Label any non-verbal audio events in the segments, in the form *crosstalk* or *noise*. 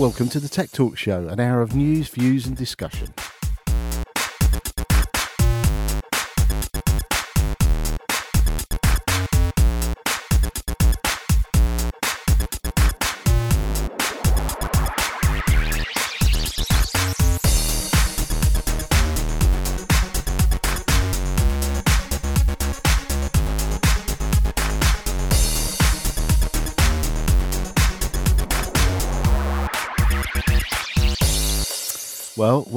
Welcome to the Tech Talk Show, an hour of news, views, and discussion.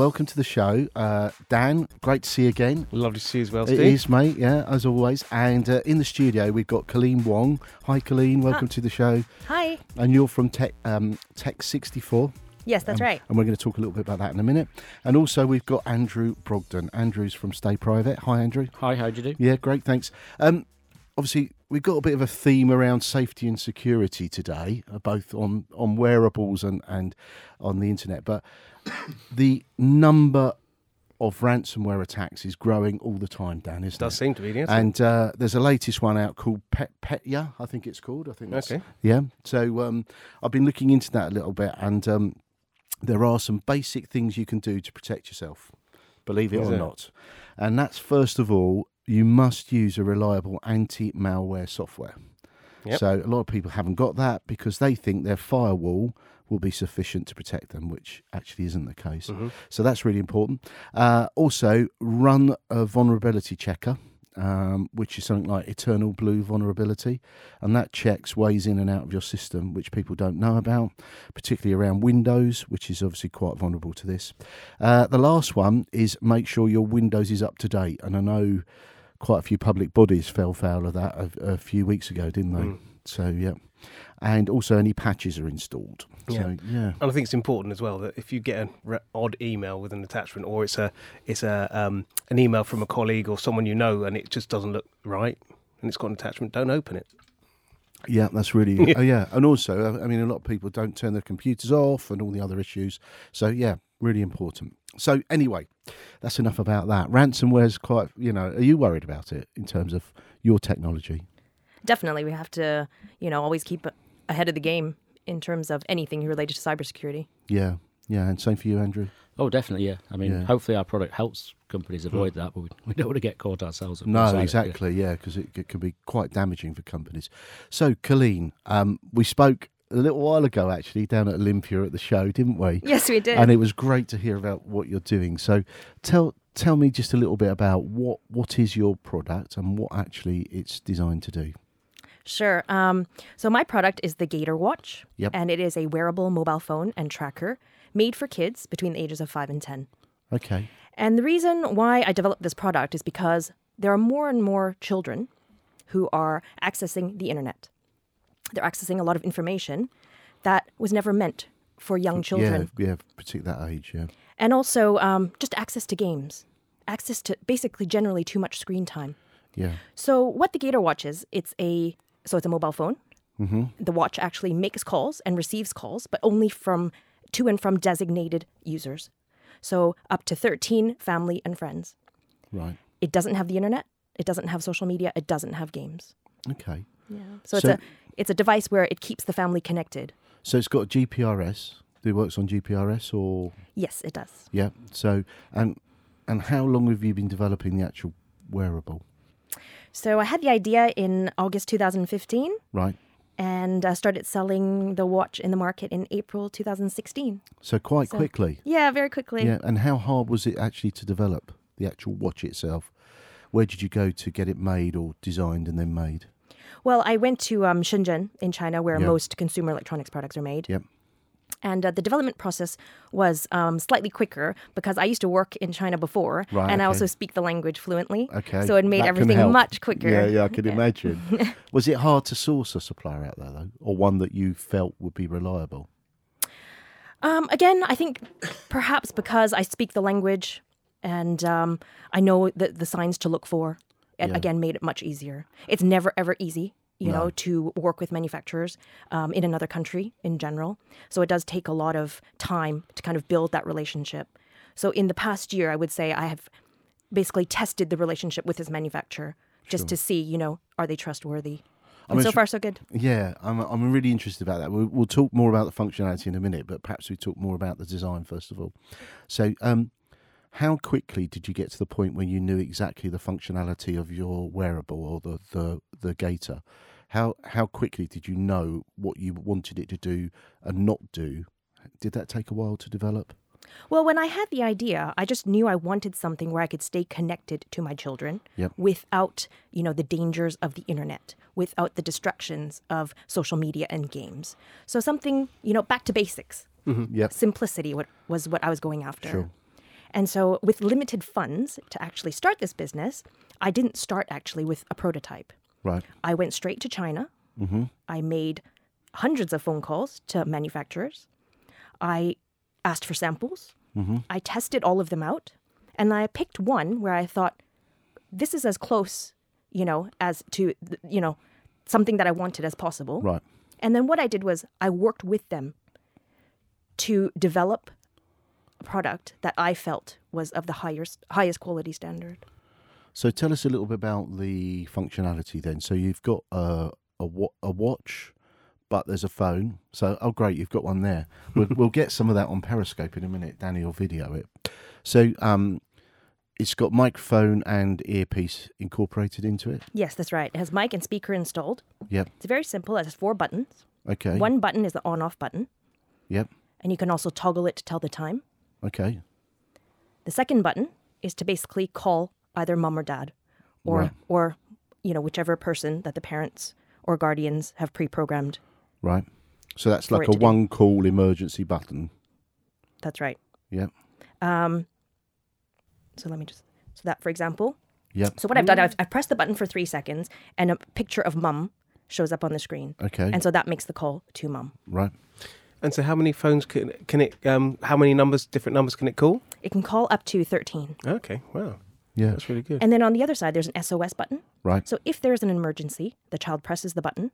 Welcome to the show. Uh, Dan, great to see you again. Lovely to see you as well, It Steve. is, mate, yeah, as always. And uh, in the studio, we've got Colleen Wong. Hi, Colleen, welcome to the show. Hi. And you're from Tech, um, Tech 64. Yes, that's Um, right. And we're going to talk a little bit about that in a minute. And also, we've got Andrew Brogden. Andrew's from Stay Private. Hi, Andrew. Hi, how'd you do? Yeah, great, thanks. Um, obviously, we've got a bit of a theme around safety and security today, uh, both on, on wearables and, and on the internet. But the number of ransomware attacks is growing all the time, Dan, isn't Does it? seem to be, yes. And uh, there's a latest one out called Pet Petya, I think it's called. I think that's, Okay. Yeah. So um, I've been looking into that a little bit, and um, there are some basic things you can do to protect yourself. Believe it Is or there? not, and that's first of all, you must use a reliable anti-malware software. Yep. So a lot of people haven't got that because they think their firewall will be sufficient to protect them, which actually isn't the case. Mhm. So that's really important. Uh, also, run a vulnerability checker, um, which is something like Eternal Blue vulnerability, and that checks ways in and out of your system, which people don't know about, particularly around Windows, which is obviously quite vulnerable to this. Uh, the last one is make sure your Windows is up to date, and I know quite a few public bodies fell foul of that a, a few weeks ago, didn't they? Mm. So yeah, and also any patches are installed. So Yeah. yeah. And I think it's important as well that if you get an re- odd email with an attachment, or it's a it's a um, an email from a colleague or someone you know, and it just doesn't look right, and it's got an attachment, don't open it. Yeah, that's really. *laughs* oh, yeah, and also, uh, I mean, a lot of people don't turn their computers off and all the other issues. So, yeah, really important. So, anyway, that's enough about that. Ransomware's quite, you know, are you worried about it in terms of your technology? Definitely, we have to, you know, always keep ahead of the game in terms of anything related to cybersecurity. Yeah, yeah, and same for you, Andrew. Oh, definitely, yeah. I mean, Yeah. hopefully our product helps companies avoid that, but we, *laughs* we don't want to get caught ourselves. up No, inside it, yeah. exactly, yeah, because it, it can be quite damaging for companies. So, Colleen, um, we spoke a little while ago actually down at Olympia at the show, didn't we? Yes, we did. and it was great to hear about what you're doing. So tell tell me just a little bit about what what is your product and what actually it's designed to do. Sure. Um, so my product is the Gator Watch, Yep. and it is a wearable mobile phone and tracker made for kids between the ages of five and ten. Okay. And the reason why I developed this product is because there are more and more children who are accessing the internet. They're accessing a lot of information that was never meant for young children. Yeah, yeah, particularly that age. Yeah. And also um, just access to games, access to basically generally too much screen time. Yeah. So what the Gator Watch is, it's a so it's a mobile phone. Mm-hmm. The watch actually makes calls and receives calls, but only from to and from designated users. So up to 13 family and friends. Right. It doesn't have the internet. It doesn't have social media. It doesn't have games. Okay. Yeah. So it's a it's a device where it keeps the family connected. So it's got GPRS. It works on GPRS or Yes, it does. yeah. So and and how long have you been developing the actual wearable? So I had the idea in August 2015 Right. and I started selling the watch in the market in April 2016. So quite So- quickly. Yeah, very quickly. Yeah. And how hard was it actually to develop the actual watch itself? Where did you go to get it made or designed and then made? Well, I went to um, Shenzhen in China, where Yeah. most consumer electronics products are made. Yep. And uh, the development process was um, slightly quicker because I used to work in China before, Right, and I also speak the language fluently. Okay. So it made that everything much quicker. Yeah, yeah, I can *laughs* imagine. *laughs* Was it hard to source a supplier out there though, or one that you felt would be reliable? Um, again, I think perhaps because I speak the language and um, I know the, the signs to look for, it Yeah. again made it much easier. It's never ever easy, you No. know, to work with manufacturers um, in another country in general. So it does take a lot of time to kind of build that relationship. So in the past year, I would say I have basically tested the relationship with this manufacturer just to see, you know, are they trustworthy? And so far, so good. Yeah, I'm, I'm really interested about that. We'll, we'll talk more about the functionality in a minute, but perhaps we talk more about the design first of all. So, um, how quickly did you get to the point where you knew exactly the functionality of your wearable or the, the, the gator? How how quickly did you know what you wanted it to do and not do? Did that take a while to develop? Well, when I had the idea, I just knew I wanted something where I could stay connected to my children Yep. without, you know, the dangers of the internet, without the distractions of social media and games. So something, you know, back to basics. Mm-hmm. Yep. Simplicity what, was what I was going after. Sure. And so, with limited funds to actually start this business, I didn't start actually with a prototype. Right. I went straight to China. Mm-hmm. I made hundreds of phone calls to manufacturers. I asked for samples. Mm-hmm. I tested all of them out. And I picked one where I thought, this is as close, you know, as to, you know, something that I wanted as possible. Right. And then what I did was I worked with them to develop product that I felt was of the highest highest quality standard. So tell us a little bit about the functionality then. So you've got a a, a watch, but there's a phone. So oh great, you've got one there. *laughs* We'll, we'll get some of that on Periscope in a minute. Danny will video it. So um, it's got microphone and earpiece incorporated into it. Yes, that's right. It has mic and speaker installed. Yep. It's very simple. It has four buttons. Okay. One button is the on-off button, Yep. and you can also toggle it to tell the time. Okay. The second button is to basically call either mom or dad, or Right. or you know whichever person that the parents or guardians have pre-programmed. Right. So that's like a to do. one call emergency button. That's right. Yeah. Um so let me just so that for example. Yeah. So what I've done, I've, I've pressed the button for three seconds, and a picture of mum shows up on the screen, Okay. and so that makes the call to mum. right. And so, how many phones can can it? Um, how many numbers, different numbers, can it call? It can call up to thirteen. Okay, wow, Yeah. that's really good. And then on the other side, there's an SOS button. Right. So if there's an emergency, the child presses the button.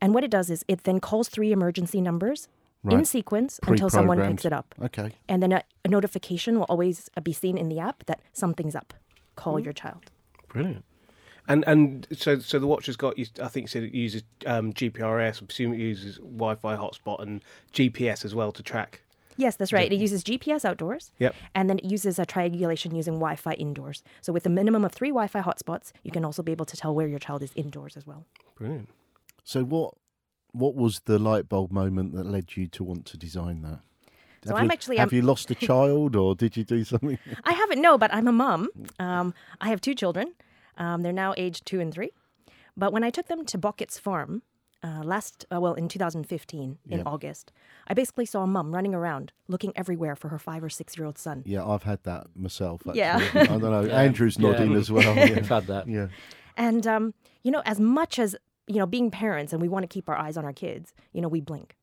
And what it does is it then calls three emergency numbers in sequence until someone picks it up. Okay. And then a, a notification will always uh, be seen in the app that something's up. Call your child. Brilliant. And and so so the watch has got you. I think you said it uses um, GPRS. I presume it uses Wi-Fi hotspot and GPS as well to track. Yes, that's right. It uses GPS outdoors. Yep. And then it uses a triangulation using Wi Fi indoors. So with a minimum of three Wi Fi hotspots, you can also be able to tell where your child is indoors as well. Brilliant. So what what was the light bulb moment that led you to want to design that? So Have I'm you, actually- have I'm- you lost a child or did you do something? *laughs* I haven't, no, but I'm a mum. Um, I have two children. Um, they're now aged two and three. But when I took them to Bockett's farm uh, last, uh, well, in 2015, in Yep. August, I basically saw a mum running around looking everywhere for her five or six year old son. Yeah, I've had that myself. Actually. Yeah. I don't know. *laughs* Andrew's Yeah. nodding as well. Yeah. *laughs* I've had that. yeah. And, um, you know, as much as, you know, being parents and we want to keep our eyes on our kids, you know, we blink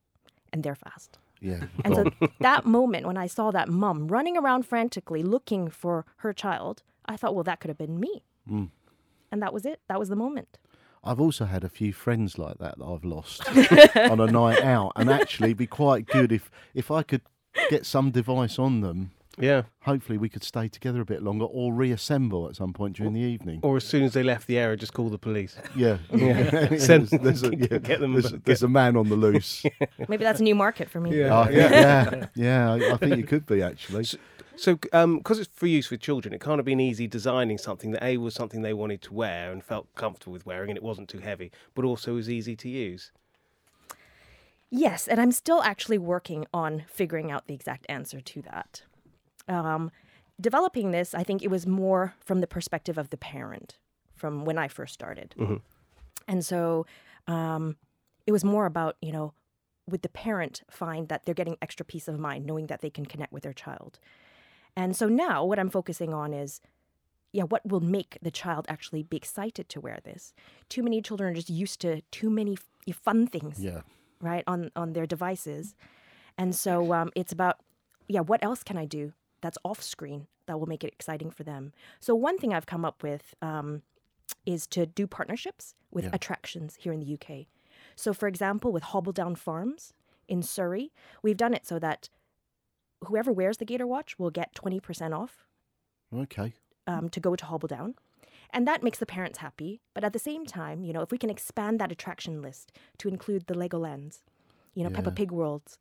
and they're fast. Yeah. And so *laughs* that moment when I saw that mum running around frantically looking for her child, I thought, well, that could have been me. Mm. And that was it. That was the moment. I've also had a few friends like that that I've lost *laughs* on a night out, and actually be quite good if if I could get some device on them. Yeah. Hopefully, we could stay together a bit longer or reassemble at some point during the evening. Or as soon as they left the area, just call the police. Yeah, *laughs* Yeah. *laughs* there's, Send- there's a, yeah, get them- there's, there's a man on the loose. Maybe that's a new market for me. Yeah. Oh, yeah, yeah, I, I think it could be actually. So, because it's for use with children, it can't have been easy designing something that a was something they wanted to wear and felt comfortable with wearing, and it wasn't too heavy, but also was easy to use. Yes, and I'm still actually working on figuring out the exact answer to that. Um, developing this, I think it was more from the perspective of the parent from when I first started. And so um, it was more about, you know, would the parent find that they're getting extra peace of mind knowing that they can connect with their child? And so now what I'm focusing on is yeah, what will make the child actually be excited to wear this? Too many children are just used to too many f- fun things Yeah, right on on their devices and so um, it's about yeah what else can i do that's off screen that will make it exciting for them so one thing i've come up with um, is to do partnerships with Yeah. attractions here in the uk so for example with hobbledown farms in surrey we've done it so that whoever wears the gator watch will get 20% off okay. um, to go to Hobbledown. And that makes the parents happy. But at the same time, you know, if we can expand that attraction list to include the Legolands, you know, Peppa Pig worlds,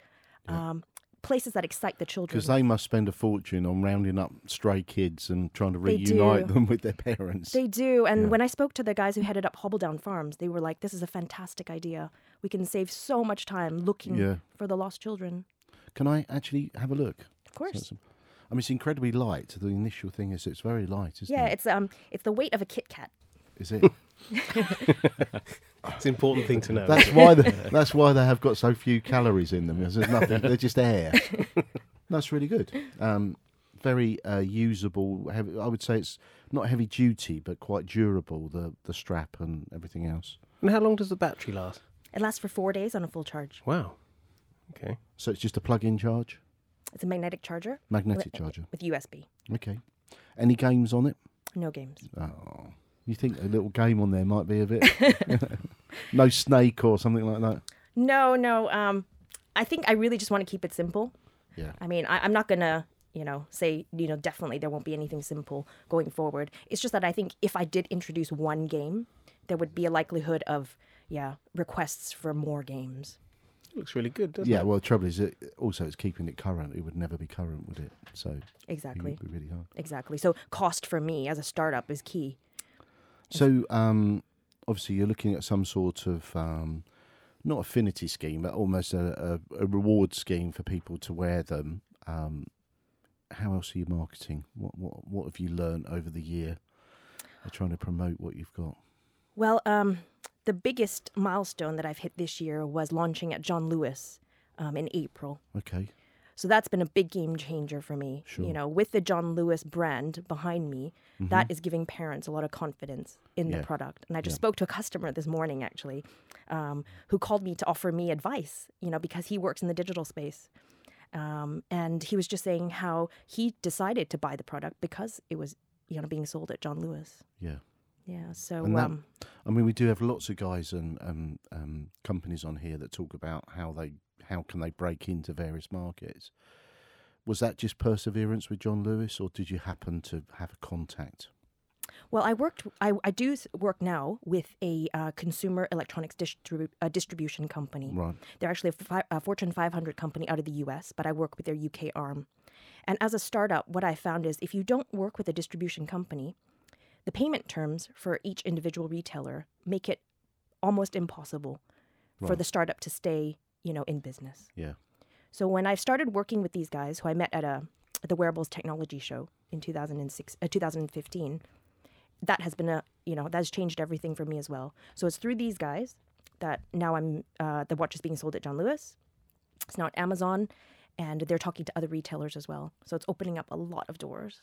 um, places that excite the children. Because they must spend a fortune on rounding up stray kids and trying to They reunite do. them with their parents. They do. And Yeah. when I spoke to the guys who headed up Hobbledown Farms, they were like, this is a fantastic idea. We can save so much time looking Yeah. for the lost children. Can I actually have a look? Of course. So it's- I mean, it's incredibly light. The initial thing is it's very light, isn't yeah, it? it's um it's the weight of a Kit Kat. Is it? It's an important thing to know. That's why the, *laughs* that's why they have got so few calories in them. Because there's nothing. They're just air. *laughs* That's really good. Um, very uh, usable. Heavy, I would say it's not heavy duty, but quite durable. The the strap and everything else. and how long does the battery last? It lasts for four days on a full charge. Wow. Okay. So it's just a plug-in charge, It's a magnetic charger magnetic with, charger. with USB. Okay. Any games on it? No games. Oh, you think a little game on there might be a bit? *laughs* no snake or something like that. No, no. Um, I think I really just want to keep it simple. Yeah. I mean, I, I'm not gonna, you know, say, you know, definitely there won't be anything simple going forward. It's just that I think if I did introduce one game, there would be a likelihood of, yeah, requests for more games. Looks really good, doesn't Yeah. it? Well, the trouble is, it, also it's keeping it current. It would never be current, would it? So it Exactly. would be really hard. Exactly. So cost for me as a startup is key. So, um, obviously, you're looking at some sort of um, not affinity scheme, but almost a, a, a reward scheme for people to wear them. Um, how else are you marketing? What what what have you learned over the year? Of trying to promote what you've got. Well, um, the biggest milestone that I've hit this year was launching at John Lewis um, in April. Okay. So that's been a big game changer for me. Sure. You know, with the John Lewis brand behind me, that is giving parents a lot of confidence in Yeah. the product. And I just Yeah. spoke to a customer this morning, actually, um, who called me to offer me advice. You know, because he works in the digital space, um, and he was just saying how he decided to buy the product because it was, you know, being sold at John Lewis. Yeah. Yeah. So And that- um, I mean, we do have lots of guys and um, um, companies on here that talk about how they how can they break into various markets. Was that just perseverance with John Lewis, or did you happen to have a contact? Well, I worked. I, I do work now with a uh, consumer electronics distribu- uh, distribution company. Right. They're actually a, fi- a Fortune 500 company out of the U.S., but I work with their UK arm. And as a startup, what I found is if you don't work with a distribution company, the payment terms for each individual retailer make it almost impossible for the startup to stay, you know, in business. Yeah. So when I started working with these guys, who I met at a at the Wearables Technology Show in 2006, uh, 2015, that has been a you know that has changed everything for me as well. So it's through these guys that now I'm uh, the watch is being sold at John Lewis. It's now at Amazon, and they're talking to other retailers as well. So it's opening up a lot of doors.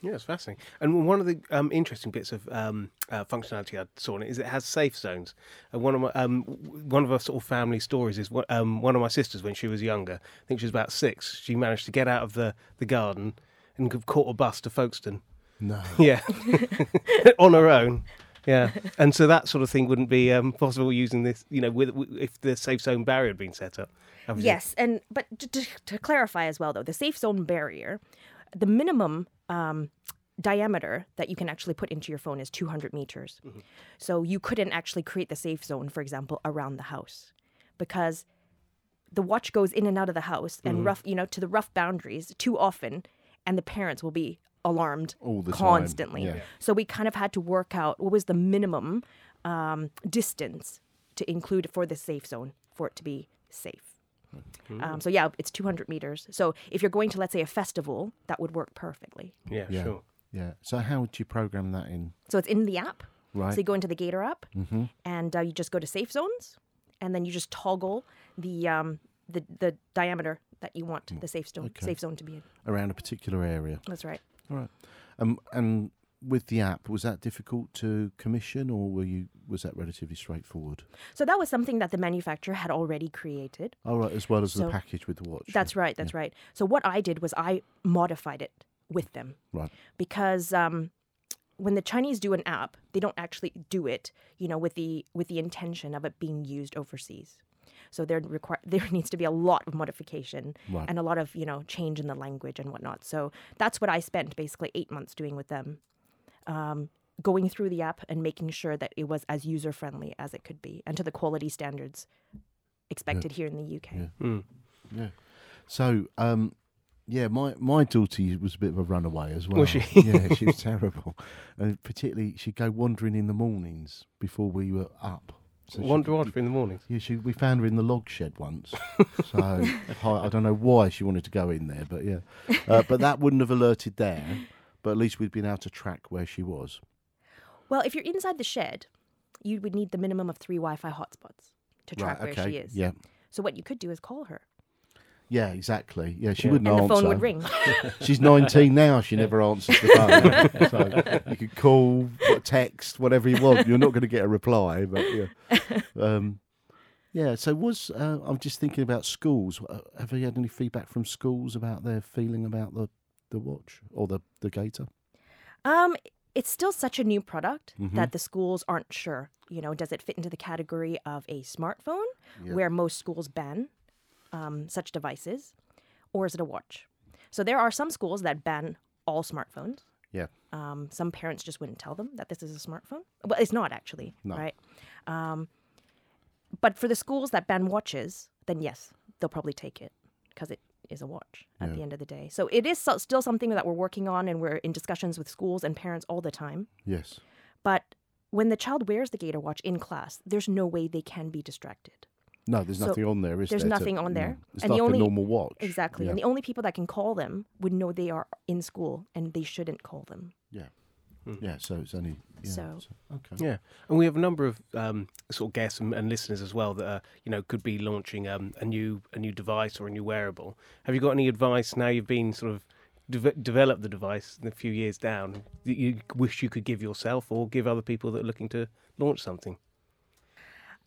Yeah, it's fascinating. And one of the um, interesting bits of um, uh, functionality I saw in it is it has safe zones. And one of my um, one of our sort of family stories is what, um, one of my sisters when she was younger. I think she was about six. She managed to get out of the, the garden and caught a bus to Folkestone. No. *laughs* Yeah, *laughs* on her own. Yeah, and so that sort of thing wouldn't be um, possible using this. You know, with, with if the safe zone barrier had been set up. obviously. Yes, and but to, to, to clarify as well, though, the safe zone barrier, the minimum um, diameter that you can actually put into your phone is 200 meters. So you couldn't actually create the safe zone, for example, around the house, because the watch goes in and out of the house and rough, you know, to the rough boundaries too often, and the parents will be alarmed All the time, constantly. yeah. So we kind of had to work out what was the minimum um, distance to include for the safe zone for it to be safe. Um, so yeah, it's 200 meters. So if you're going to, let's say, a festival, that would work perfectly. Yeah, Yeah. sure. Yeah. So how would you program that in? So it's in the app. Right. So you go into the Gator app, and uh, you just go to safe zones, and then you just toggle the um, the the diameter that you want the safe zone Okay. safe zone to be in. around a particular area. That's right. All right. Um, and with the app, was that difficult to commission, or were you was that relatively straightforward? So that was something that the manufacturer had already created. All right, as well as the package with the watch. That's right. That's right. So what I did was I modified it with them. right. because um, when the Chinese do an app, they don't actually do it, you know, with the with the intention of it being used overseas. So there require *laughs* there needs to be a lot of modification Right. and a lot of you know change in the language and whatnot. So that's what I spent basically eight months doing with them. Um, going through the app and making sure that it was as user friendly as it could be and to the quality standards expected here in the UK. Yeah. Mm. Yeah. So, um, yeah, my my daughter was a bit of a runaway as well. Was she? yeah, *laughs* she was terrible, and particularly she'd go wandering in the mornings before we were up. So she Wander could- odd in the mornings. Yeah, she, we found her in the log shed once. *laughs* so I, I don't know why she wanted to go in there, but yeah. Uh, but that wouldn't have alerted Dan. But at least we'd been able to track where she was. Well, if you're inside the shed, you would need the minimum of three Wi-Fi hotspots to track right. where she is. Yeah. So what you could do is call her, Yeah. Exactly. Yeah. She Yeah. wouldn't and the answer. phone would ring. *laughs* She's 19 now. She never answers the phone. *laughs* so you could call, text, whatever you want. You're not going to get a reply, but yeah. *laughs* Um, yeah. So was uh, I'm just thinking about schools. Uh, Have you had any feedback from schools about their feeling about the the watch or the the Gator? Um, it's still such a new product Mhm. that the schools aren't sure. You know, does it fit into the category of a smartphone, Yeah. where most schools ban um, such devices, or is it a watch? So there are some schools that ban all smartphones. Yeah. Um, some parents just wouldn't tell them that this is a smartphone. Well, it's not actually, No. right? Um, but for the schools that ban watches, then yes, they'll probably take it because it is a watch at Yeah. the end of the day. So it is so, still something that we're working on, and we're in discussions with schools and parents all the time. Yes. But when the child wears the Gator watch in class, there's no way they can be distracted. No, there's So nothing on there, is there's there? to- nothing on mm, there. no. It's And the only- a normal watch. Exactly. Yeah. And the only people that can call them would know they are in school and they shouldn't call them. yeah. Yeah. So it's only. Yeah, So- okay. Yeah, and we have a number of um, sort of guests and, and listeners as well that uh, you know could be launching um, a new a new device or a new wearable. Have you got any advice now you've been sort of de- developed the device in a few years down that you wish you could give yourself or give other people that are looking to launch something?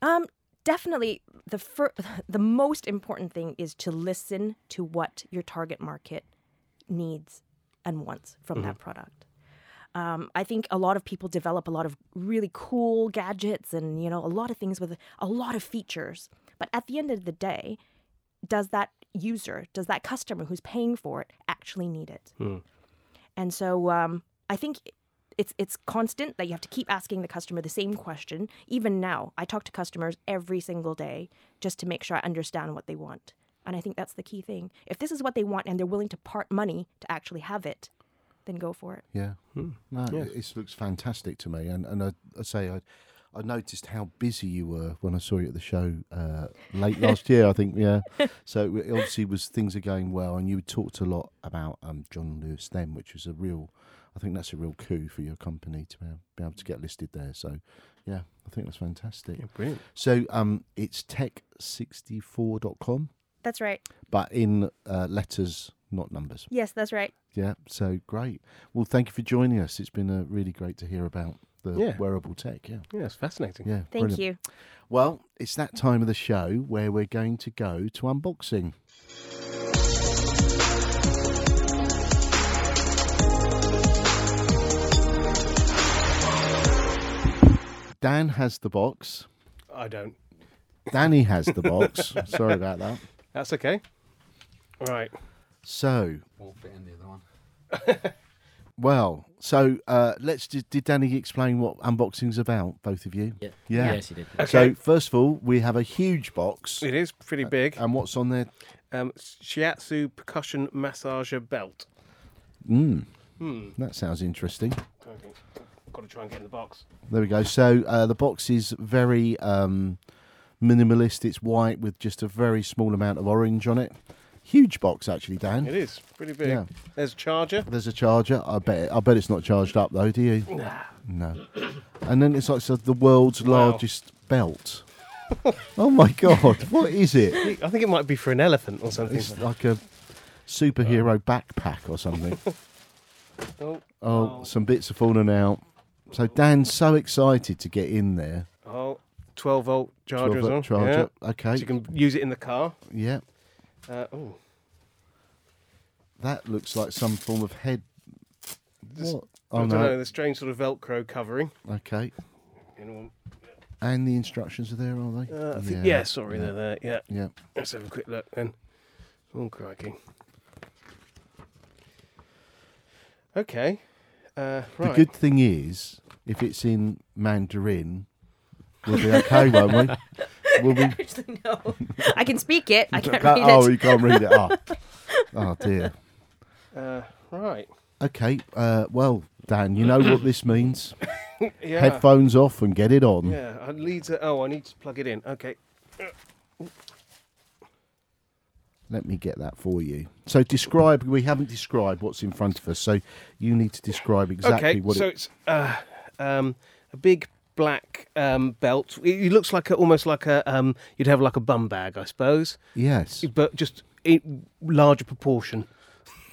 Um, definitely the fir- *laughs* the most important thing is to listen to what your target market needs and wants from that product. Um, I think a lot of people develop a lot of really cool gadgets and you know a lot of things with a lot of features, but at the end of the day, does that user, does that customer who's paying for it actually need it? And so um, I think it's it's constant that you have to keep asking the customer the same question. Even now, I talk to customers every single day just to make sure I understand what they want. And I think that's the key thing. If this is what they want and they're willing to part money to actually have it, then go for it. Yeah. Hmm. No, Yeah. it, it looks fantastic to me, and and I, I say I. I noticed how busy you were when I saw you at the show uh, late *laughs* last year. I think, yeah. So it obviously was things are going well, and you talked a lot about um, John Lewis then, which was a real. I think that's a real coup for your company to be able, be able to get listed there. So, yeah, I think that's fantastic. Yeah, brilliant. So, um, it's tech64.com, That's right. but in uh, letters, not numbers. Yes, that's right. Yeah, so great. Well, thank you for joining us. It's been uh, really great to hear about the Yeah. wearable tech. Yeah, Yeah, it's fascinating. yeah. Thank brilliant. you. Well, it's that time of the show where we're going to go to unboxing. Dan has the box. I don't. Danny has the box. *laughs* Sorry about that. That's okay. All right. So, Won't fit in the other one. *laughs* well, so uh, let's. Did, did Danny explain what unboxing's about? Both of you. Yeah. Yeah. Yes, he did. Okay. So, first of all, we have a huge box. It is pretty big. And what's on there? Um, shiatsu percussion massager belt. Mm, Hmm. that sounds interesting. Okay. Got to try and get in the box. There we go. So uh, the box is very um, minimalist. It's white with just a very small amount of orange on it. Huge box, actually, Dan. It is pretty big. Yeah. There's a charger. There's a charger. I bet. I bet it's not charged up though. Do you? Nah. No. And then it's like so the world's Wow. largest belt. oh my god! *laughs* What is it? I think it might be for an elephant or something. It's like a superhero backpack or something. *laughs* Oh, Oh, some bits are falling out. So Dan's so excited to get in there. oh, 12 volt charger 12 as volt well. charger. Yeah. Okay. So you can use it in the car. Yeah. Uh, oh, That looks like some form of head. This- What? I Oh don't know, no. the strange sort of Velcro covering. Okay. And the instructions are there, are they? Uh, I think, yeah, sorry, they're there. Yeah, Yeah. let's have a quick look then. Oh, crikey. Okay. Uh, The good thing is, if it's in Mandarin, we'll be okay, won't we? *laughs* *laughs* We'll be. Actually, no. I can speak it. I *laughs* can't Ca- read oh, you can't read it. Oh, oh dear. Uh, right. Okay. Uh, well, Dan, you know what this *coughs* means. Yeah. Headphones off and get it on. Yeah. I need to. Oh, I need to plug it in. Okay. Let me get that for you. So describe. We haven't described what's in front of us, so you need to describe exactly okay. what so it. it's uh, um, a big black um, belt. It, it looks like a, almost like a um, you'd have like a bum bag, I suppose, Yes, but just in larger proportion.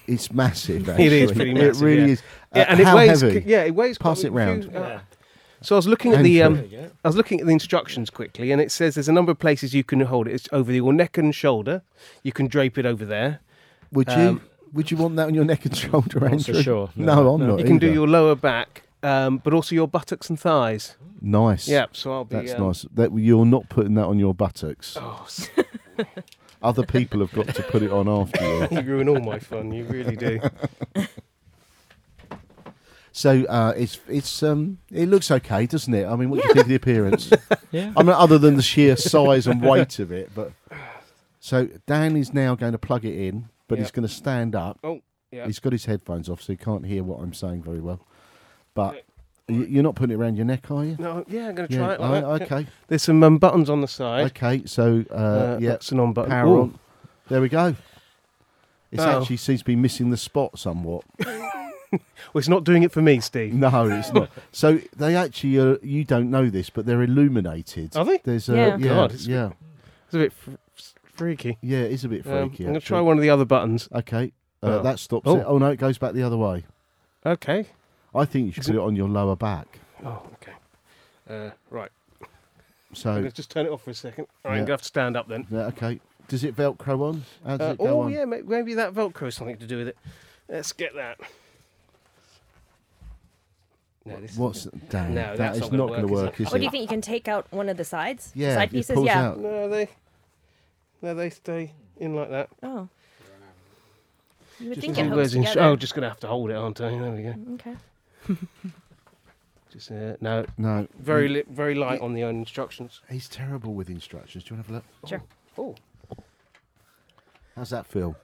it's massive. *laughs* It is actually. pretty It really yeah. is. Yeah, Uh, and it weighs. heavy? Yeah, it weighs. Pass quite it round. few- uh, so I was looking at the um, I was looking at the instructions quickly, and it says there's a number of places you can hold it. It's over your neck and shoulder. You can drape it over there. Would you? um, would you want that on your neck and *laughs* shoulder, Not so Andrew? sure, No, no. I'm No. not. You can do your lower back, um, but also your buttocks and thighs. nice. Yeah, so I'll be. That's um, nice. That you're not putting that on your buttocks. Oh, *laughs* Other people have got to put it on after you. *laughs* you ruin all my fun. You really do. *laughs* So uh, it's it's um it looks okay, doesn't it? I mean, what do you think of the appearance? Yeah. I mean, other than the sheer size and weight of it, but so Dan is now going to plug it in, but he's going to stand up. Oh, yeah. He's got his headphones off, so he can't hear what I'm saying very well. But y- you're not putting it around your neck, are you? No, yeah, I'm going to Yeah. try it like that. Okay. There's some um, buttons on the side. Okay. So uh, Uh, yeah, that's an on button. power Ooh. on. There we go. It Oh. actually seems to be missing the spot somewhat. *laughs* Well, it's not doing it for me, Steve. No, it's not. *laughs* So they actually, uh, you don't know this, but they're illuminated. Are they? There's a Yeah. yeah, God, it's- yeah, It's a bit fr- freaky. yeah. It is a bit Um, I'm going to actually. try one of the other buttons. Okay, uh, Oh. that stops Oh. it. Oh no, it goes back the other way. Okay. I think you should put it- it on your lower back. Oh, okay. Uh, right. I'm So going to just turn it off for a second. All right, Yeah. I'm going to have to stand up then. yeah, okay. Does it Velcro on? How does Uh, it go oh, on? yeah, may- maybe that Velcro has something to do with it. Let's get that. No, this What's damn? No, that that's is not gonna not going to work, is work, it? is What do you it? think? You can take out one of the sides? Yeah, Side it pieces? pulls Yeah. out. No, they. No, they stay in like that. Oh. You would Just think it long holds as in- together. Oh, just going to have to hold it, aren't I? There we go. Okay. *laughs* Just uh, no, No, very li- very light on the instructions. He's terrible with instructions. Do you want to have a look? Sure. Oh, How's that feel?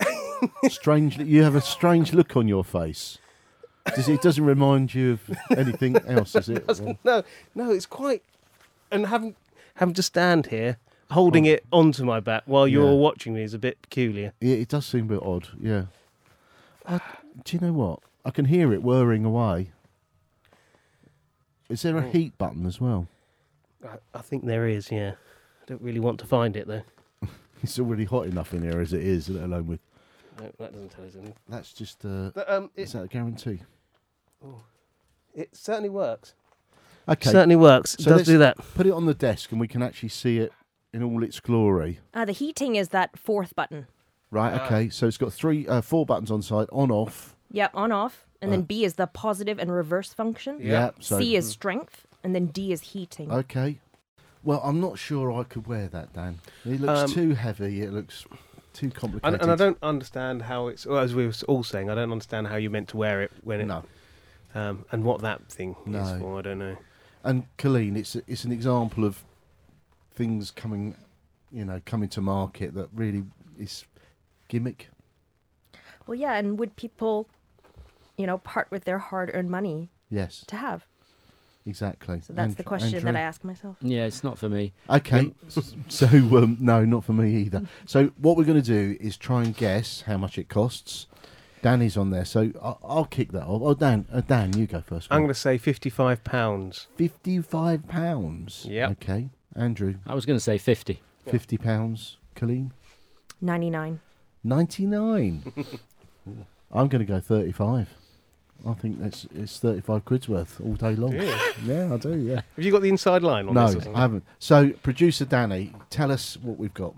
*laughs* strange. You have a strange look on your face. Does it, it doesn't remind you of anything *laughs* else, does it? Or- no, no, it's quite. And having having to stand here, holding it onto my back while you're Yeah. watching me is a bit peculiar. Yeah, it does seem a bit odd. Yeah. I, do you know what? I can hear it whirring away. Is there a Oh. heat button as well? I, I think there is. Yeah, I don't really want to find it though. *laughs* It's already hot enough in here as it is, let alone with. No, that doesn't tell us anything. That's just. Uh, But, um, is that a guarantee? it certainly works. Okay. Certainly works. So does let's- do that. Put it on the desk and we can actually see it in all its glory. Uh, the heating is that fourth button. Right. Ah. Okay. So it's got three, uh, four buttons on side, on, off. Yep, on off. And Uh. then B is the positive and reverse function. Yeah. so C is strength. And then D is heating. Okay. Well, I'm not sure I could wear that, Dan. It looks Um, too heavy. It looks too complicated. and I don't understand how it's. Well, as we were all saying, I don't understand how you're meant to wear it when it. No. Um, and what that thing is for, I don't know. And Colleen, it's it's an example of things coming, you know, coming to market that really is gimmick. Well, yeah, and would people, you know, part with their hard-earned money Yes, to have? exactly. So that's the And- question that I ask myself. Yeah, it's not for me. Okay, *laughs* so um, no, not for me either. So what we're going to do is try and guess how much it costs. Danny's on there, so I'll, I'll kick that off. Oh, Dan, uh, Dan, you go first. I'm going to say fifty-five pounds. fifty-five pounds. Yep. Okay, Andrew, I was going to say 50. Yeah. fifty pounds. Colleen, 99. ninety-nine. *laughs* I'm going to go thirty-five. I think that's it's thirty-five quid's worth all day long. Yeah. Yeah, I do. Yeah. Have you got the inside line on No, this? or something? I haven't. So, producer Danny, tell us what we've got.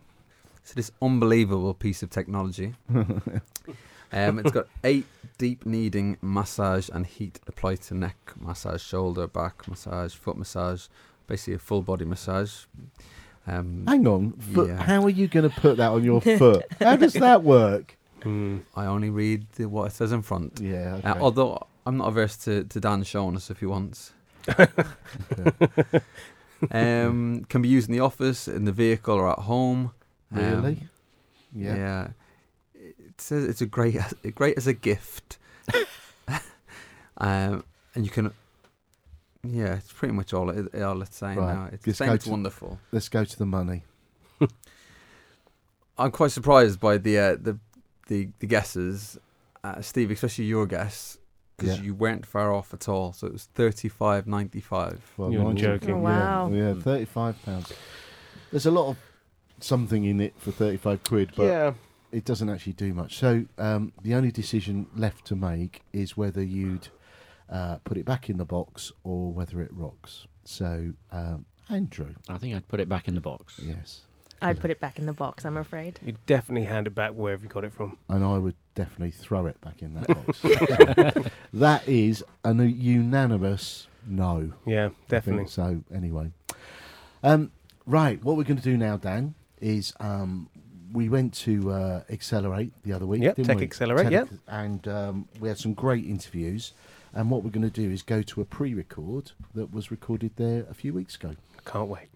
So this unbelievable piece of technology. *laughs* um, it's got eight deep kneading massage and heat applied to neck massage, shoulder, back massage, foot massage, basically a full body massage. Um, Hang on, Yeah. how are you going to put that on your foot? How does that work? Hmm. I only read the, what it says in front. Yeah. Uh, although I'm not averse to, to Dan showing us if he wants. um, can be used in the office, in the vehicle, or at home. Um, Really? yeah. yeah. It says it's a great, *laughs* great as a gift. *laughs* um, and you can, yeah, it's pretty much all it, all it's saying Right. now. It's Just saying it's to- wonderful. Let's go to the money. *laughs* I'm quite surprised by the uh, the, the the guesses, uh, Steve, especially your guess, because Yeah. you weren't far off at all. So it was thirty five ninety five. Well, You're mine's- joking. Oh, wow. Yeah, yeah, thirty-five pounds. There's a lot of something in it for thirty-five quid, but yeah. it doesn't actually do much. So um, the only decision left to make is whether you'd uh, put it back in the box or whether it rocks. So um, Andrew, I think I'd put it back in the box. yes, I'd put it back in the box, I'm afraid. You'd definitely hand it back wherever you got it from. and I would definitely throw it back in that *laughs* box. *laughs* that is a unanimous no. Yeah, definitely. So anyway, um, right. What we're going to do now, Dan, is um, we went to uh, Accelerate the other week. Yep, Tech we? Accelerate, yep. and um, we had some great interviews. And what we're going to do is go to a pre-record that was recorded there a few weeks ago. Can't wait.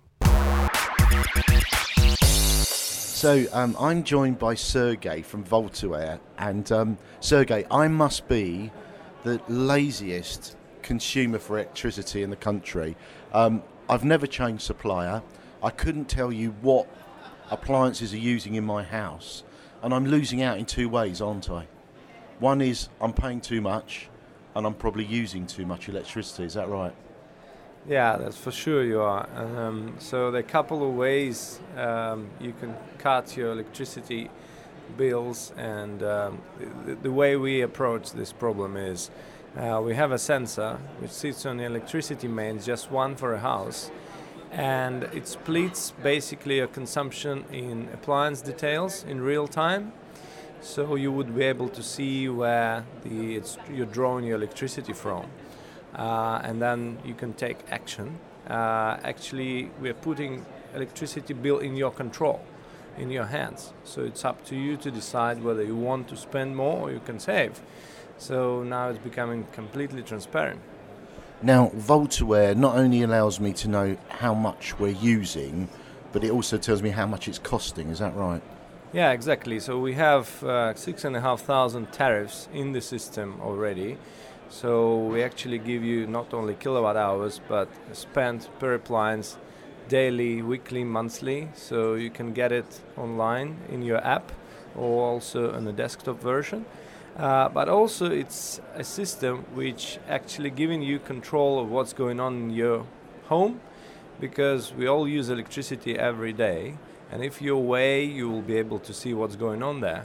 So um, I'm joined by Sergey from Voltaware, and um, Sergey, I must be the laziest consumer for electricity in the country. Um, I've never changed supplier. I couldn't tell you what appliances are using in my house, and I'm losing out in two ways, aren't I? One is I'm paying too much, and I'm probably using too much electricity. Is that right? Yeah, that's for sure you are. Um, so there are a couple of ways um, you can cut your electricity bills, and um, the, the way we approach this problem is uh, we have a sensor which sits on the electricity mains, just one for a house, and it splits basically your consumption in appliance details in real time. So you would be able to see where the you're drawing your electricity from and then you can take action. Uh, actually, we're putting electricity bill in your control, in your hands. So it's up to you to decide whether you want to spend more or you can save. So now it's becoming completely transparent. Now, Voltaware not only allows me to know how much we're using, but it also tells me how much it's costing. Is that right? Yeah, exactly. So we have uh, six and a half thousand tariffs in the system already. So we actually give you not only kilowatt hours, but spent per appliance daily, weekly, monthly. So you can get it online in your app or also on the desktop version. Uh, but also it's a system which actually giving you control of what's going on in your home because we all use electricity every day and if you're away you will be able to see what's going on there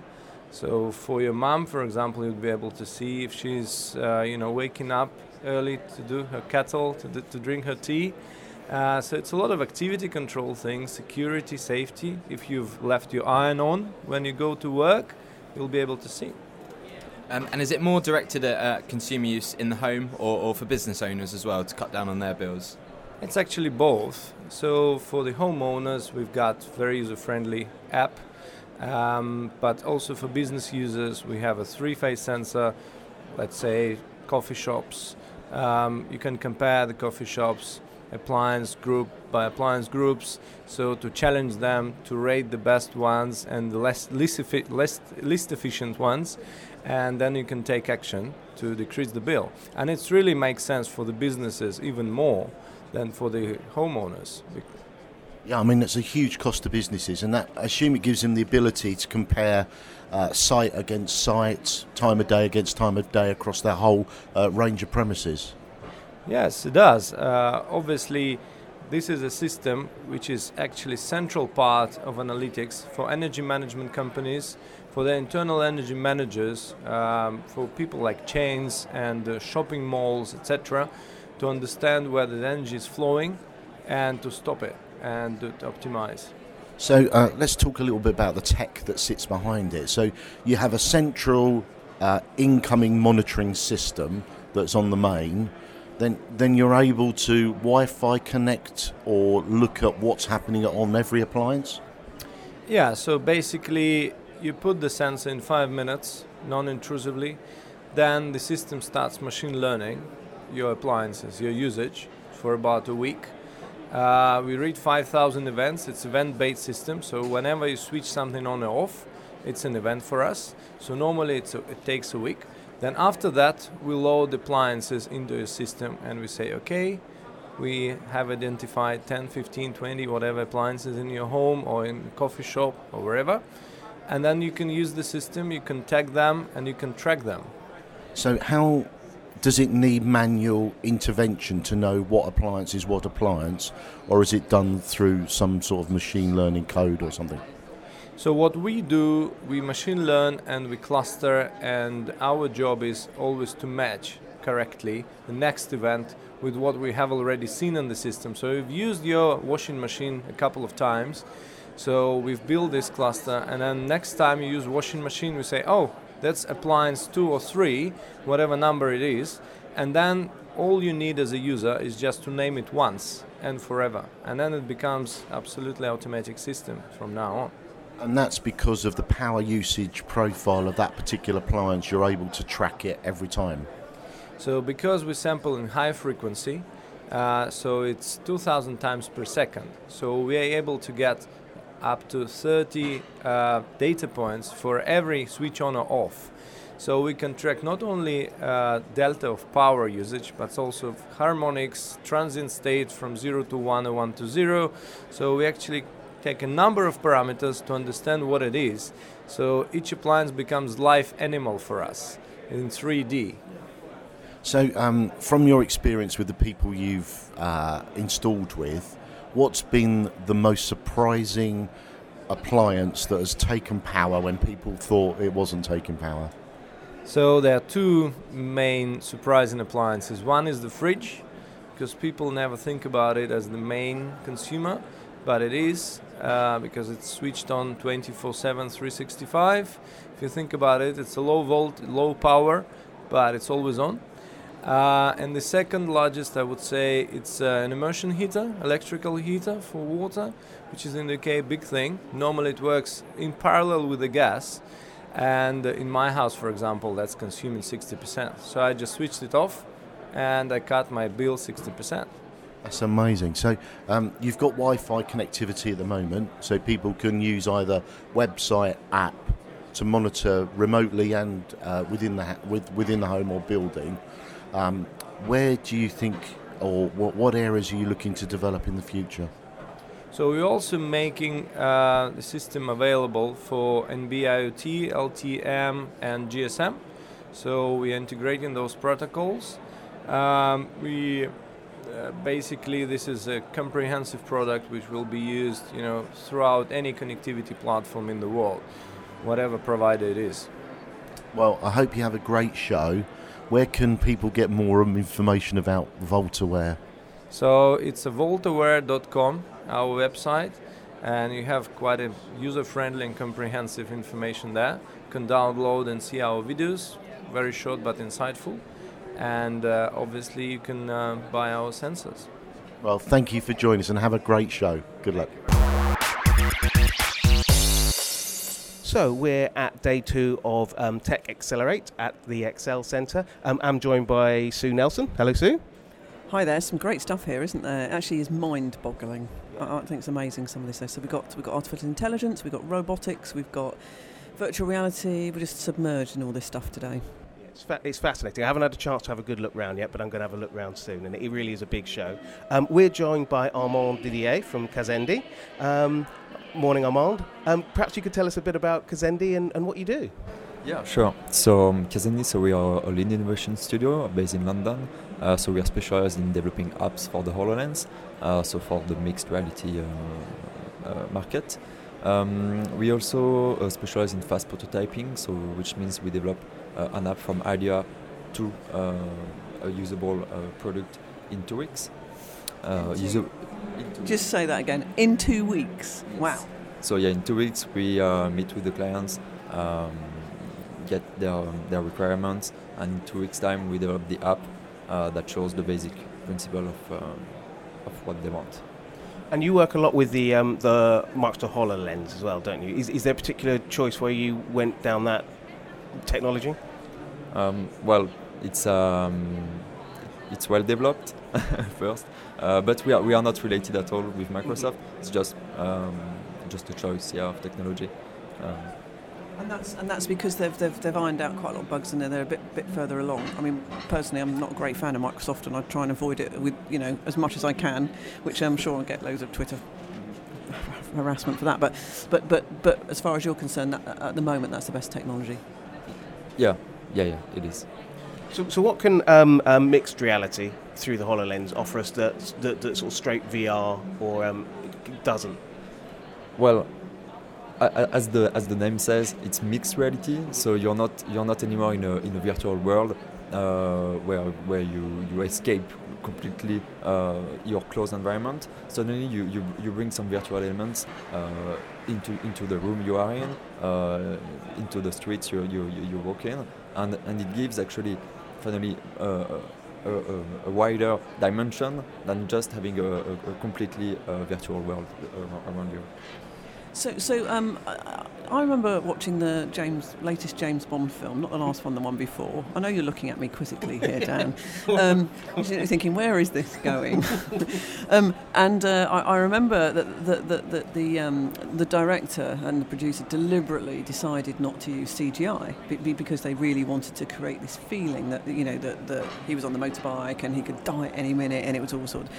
so for your mom for example you'd be able to see if she's uh, you know waking up early to do her kettle to, do, to drink her tea uh, so it's a lot of activity control things security safety if you've left your iron on when you go to work you'll be able to see Um, and is it more directed at uh, consumer use in the home or, or for business owners as well to cut down on their bills? It's actually both. So for the homeowners, we've got very user-friendly app, um, but also for business users, we have a three-phase sensor. Let's say coffee shops. Um, you can compare the coffee shops appliance group by appliance groups. So to challenge them to rate the best ones and the less least, effi- less least efficient ones, and then you can take action to decrease the bill. And it really makes sense for the businesses even more than for the homeowners. Yeah, I mean, it's a huge cost to businesses, and that I assume it gives them the ability to compare uh, site against site, time of day against time of day across their whole uh, range of premises. Yes, it does. Uh, obviously, this is a system which is actually central part of analytics for energy management companies, for their internal energy managers, um, for people like chains and uh, shopping malls, etc., to understand where the energy is flowing and to stop it and optimize. So uh, let's talk a little bit about the tech that sits behind it. So you have a central uh, incoming monitoring system that's on the main. Then, then you're able to Wi-Fi connect or look at what's happening on every appliance. Yeah, so basically, you put the sensor in five minutes, non intrusively, then the system starts machine learning your appliances, your usage for about a week. Uh, we read 5,000 events. It's event-based system, so whenever you switch something on or off, it's an event for us. So normally a, it takes a week. Then after that, we load appliances into a system and we say, okay, we have identified 10, 15, 20, whatever appliances in your home or in coffee shop or wherever. And then you can use the system, you can tag them, and you can track them. So how does it need manual intervention to know what appliance is what appliance, or is it done through some sort of machine learning code or something? So what we do, we machine learn and we cluster, and our job is always to match correctly the next event with what we have already seen in the system. So we've used your washing machine a couple of times. So we've built this cluster, and then next time you use washing machine, we say, oh, that's appliance two or three, whatever number it is, and then all you need as a user is just to name it once and forever, and then it becomes absolutely automatic system from now on. And that's because of the power usage profile of that particular appliance. You're able to track it every time. So because we sample in high frequency, uh, so it's 2000 times per second. So we are able to get up to 30 uh, data points for every switch on or off. So we can track not only uh, delta of power usage, but also harmonics, transient state from 0 to 1 or 1 to 0. So we actually take a number of parameters to understand what it is. So each appliance becomes live animal for us in 3D. So, um, from your experience with the people you've uh, installed with, what's been the most surprising appliance that has taken power when people thought it wasn't taking power? So there are two main surprising appliances. One is the fridge, because people never think about it as the main consumer, but it is uh, because it's switched on 24/7, 365. If you think about it, it's a low volt, low power, but it's always on. Uh, and the second largest, I would say, it's uh, an immersion heater, electrical heater for water, which is in the UK a big thing. Normally it works in parallel with the gas. And in my house, for example, that's consuming 60%. So I just switched it off and I cut my bill 60%. That's amazing. So um, you've got Wi-Fi connectivity at the moment, so people can use either website, app to monitor remotely and uh, within the ha- with, within the home or building. Um, where do you think, or what, what areas are you looking to develop in the future? So we're also making uh, the system available for NB-IoT, LTM, and GSM. So we're integrating those protocols. Um, we uh, basically this is a comprehensive product which will be used, you know, throughout any connectivity platform in the world, whatever provider it is. Well, I hope you have a great show. Where can people get more information about Voltaware? So it's a voltaware.com, our website, and you have quite a user-friendly and comprehensive information there. You can download and see our videos, very short but insightful, and uh, obviously you can uh, buy our sensors. Well, thank you for joining us and have a great show. Good luck. So we're at day two of um, Tech Accelerate at the Excel Centre. Um, I'm joined by Sue Nelson. Hello, Sue. Hi there, some great stuff here, isn't there? It actually is mind-boggling. I, I think it's amazing some of this. So we've got we've got artificial intelligence, we've got robotics, we've got virtual reality. We're just submerged in all this stuff today. It's, fa- it's fascinating. I haven't had a chance to have a good look round yet, but I'm going to have a look round soon, and it really is a big show. Um, we're joined by Armand Didier from Kazendi. Morning, Armand. Um, perhaps you could tell us a bit about Kazendi and, and what you do. Yeah, sure. So um, Kazendi, so we are a lead innovation studio based in London. Uh, so we are specialized in developing apps for the HoloLens, uh, so for the mixed reality uh, uh, market. Um, we also uh, specialize in fast prototyping, so which means we develop uh, an app from idea to a usable product in two weeks. Uh, user- in Just say that again. In two weeks. Wow. So yeah, in two weeks we uh, meet with the clients, um, get their their requirements, and in two weeks' time we develop the app uh, that shows the basic principle of uh, of what they want. And you work a lot with the um, the Microsoft HoloLens as well, don't you? Is, is there a particular choice where you went down that technology? Um, well, it's um, it's well developed *laughs* first, uh, but we are we are not related at all with Microsoft. It's just um, just a choice, yeah, of technology. Um, And that's and that's because they've, they've they've ironed out quite a lot of bugs and they're, they're a bit bit further along. I mean, personally, I'm not a great fan of Microsoft, and I try and avoid it with you know as much as I can, which I'm sure I'll get loads of Twitter *laughs* harassment for that. But but but but as far as you're concerned, that, at the moment, that's the best technology. yeah, yeah, yeah, it is. So, so what can um, um, mixed reality through the Hololens offer us that that, that sort of straight VR or um, doesn't? Well, as the as the name says, it's mixed reality. So you're not you're not anymore in a in a virtual world uh, where where you, you escape completely uh, your closed environment. Suddenly you, you, you bring some virtual elements uh, into into the room you are in, uh, into the streets you you, you walk in, and and it gives actually finally. A, wider dimension than just having a, a, a completely uh, virtual world uh, around you. So, so um, I, remember watching the James latest James Bond film, not the last one, the one before. I know you're looking at me quizzically here, *laughs* Dan. Um, you're thinking, where is this going? *laughs* um, and uh, I, I remember that the, the, the, the, um, the director and the producer deliberately decided not to use CGI be- be- because they really wanted to create this feeling that you know that, that he was on the motorbike and he could die at any minute, and it was all sort of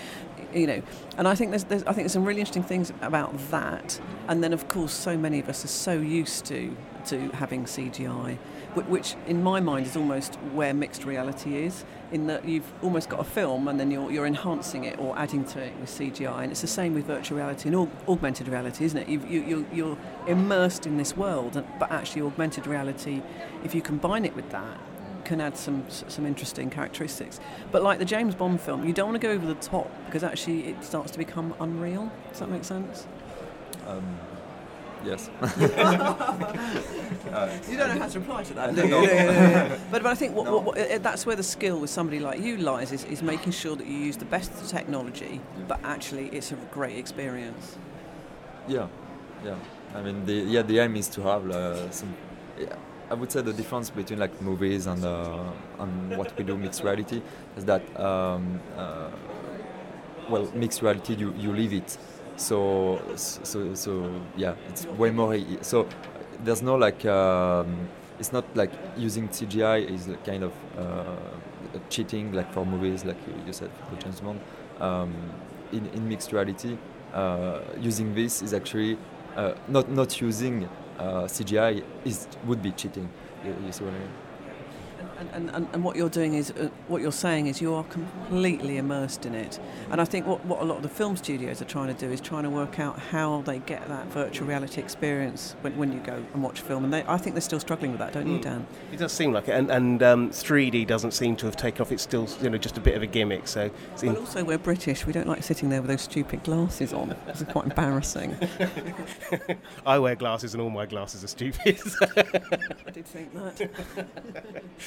you know, and I think there's, there's I think there's some really interesting things about that. And then of course, so many of us are so used to to having CGI, whi- which in my mind is almost where mixed reality is. In that you've almost got a film and then you're you're enhancing it or adding to it with CGI, and it's the same with virtual reality and aug- augmented reality, isn't it? You've, you you you're immersed in this world, but actually augmented reality, if you combine it with that, can add some some interesting characteristics. But like the James Bond film, you don't want to go over the top because actually it starts to become unreal. Does that make sense? Um, yes. *laughs* You don't know how to reply to that, do do you? *laughs* you? No. but, but I think what, what, what, uh, that's where the skill with somebody like you lies is, is making sure that you use the best technology, but actually it's a great experience. Yeah, yeah. I mean, the yeah, the aim is to have uh, some. Yeah, I would say the difference between like movies and uh, and what we do mixed reality is that um, uh, well, mixed reality you you live it. So so so yeah, it's way more. So there's no like. Um, it's not like using CGI is kind of uh, cheating like for movies, like you, you said for James Bond. Um, in, in mixed reality, uh, using this is actually uh, not not using uh, CGI is would be cheating. You, you see what I mean? And, and, and, what you're doing is, uh, what you're saying is you are completely immersed in it. And I think what, what a lot of the film studios are trying to do is trying to work out how they get that virtual reality experience when, when you go and watch a film. And they, I think they're still struggling with that, don't you, Mm. Dan? It does seem like it, and, and um, 3D doesn't seem to have taken off. It's still, you know, just a bit of a gimmick. So, But also, we're British. We don't like sitting there with those stupid glasses on. It's quite embarrassing. *laughs* I wear glasses, and all my glasses are stupid. *laughs* I did think that.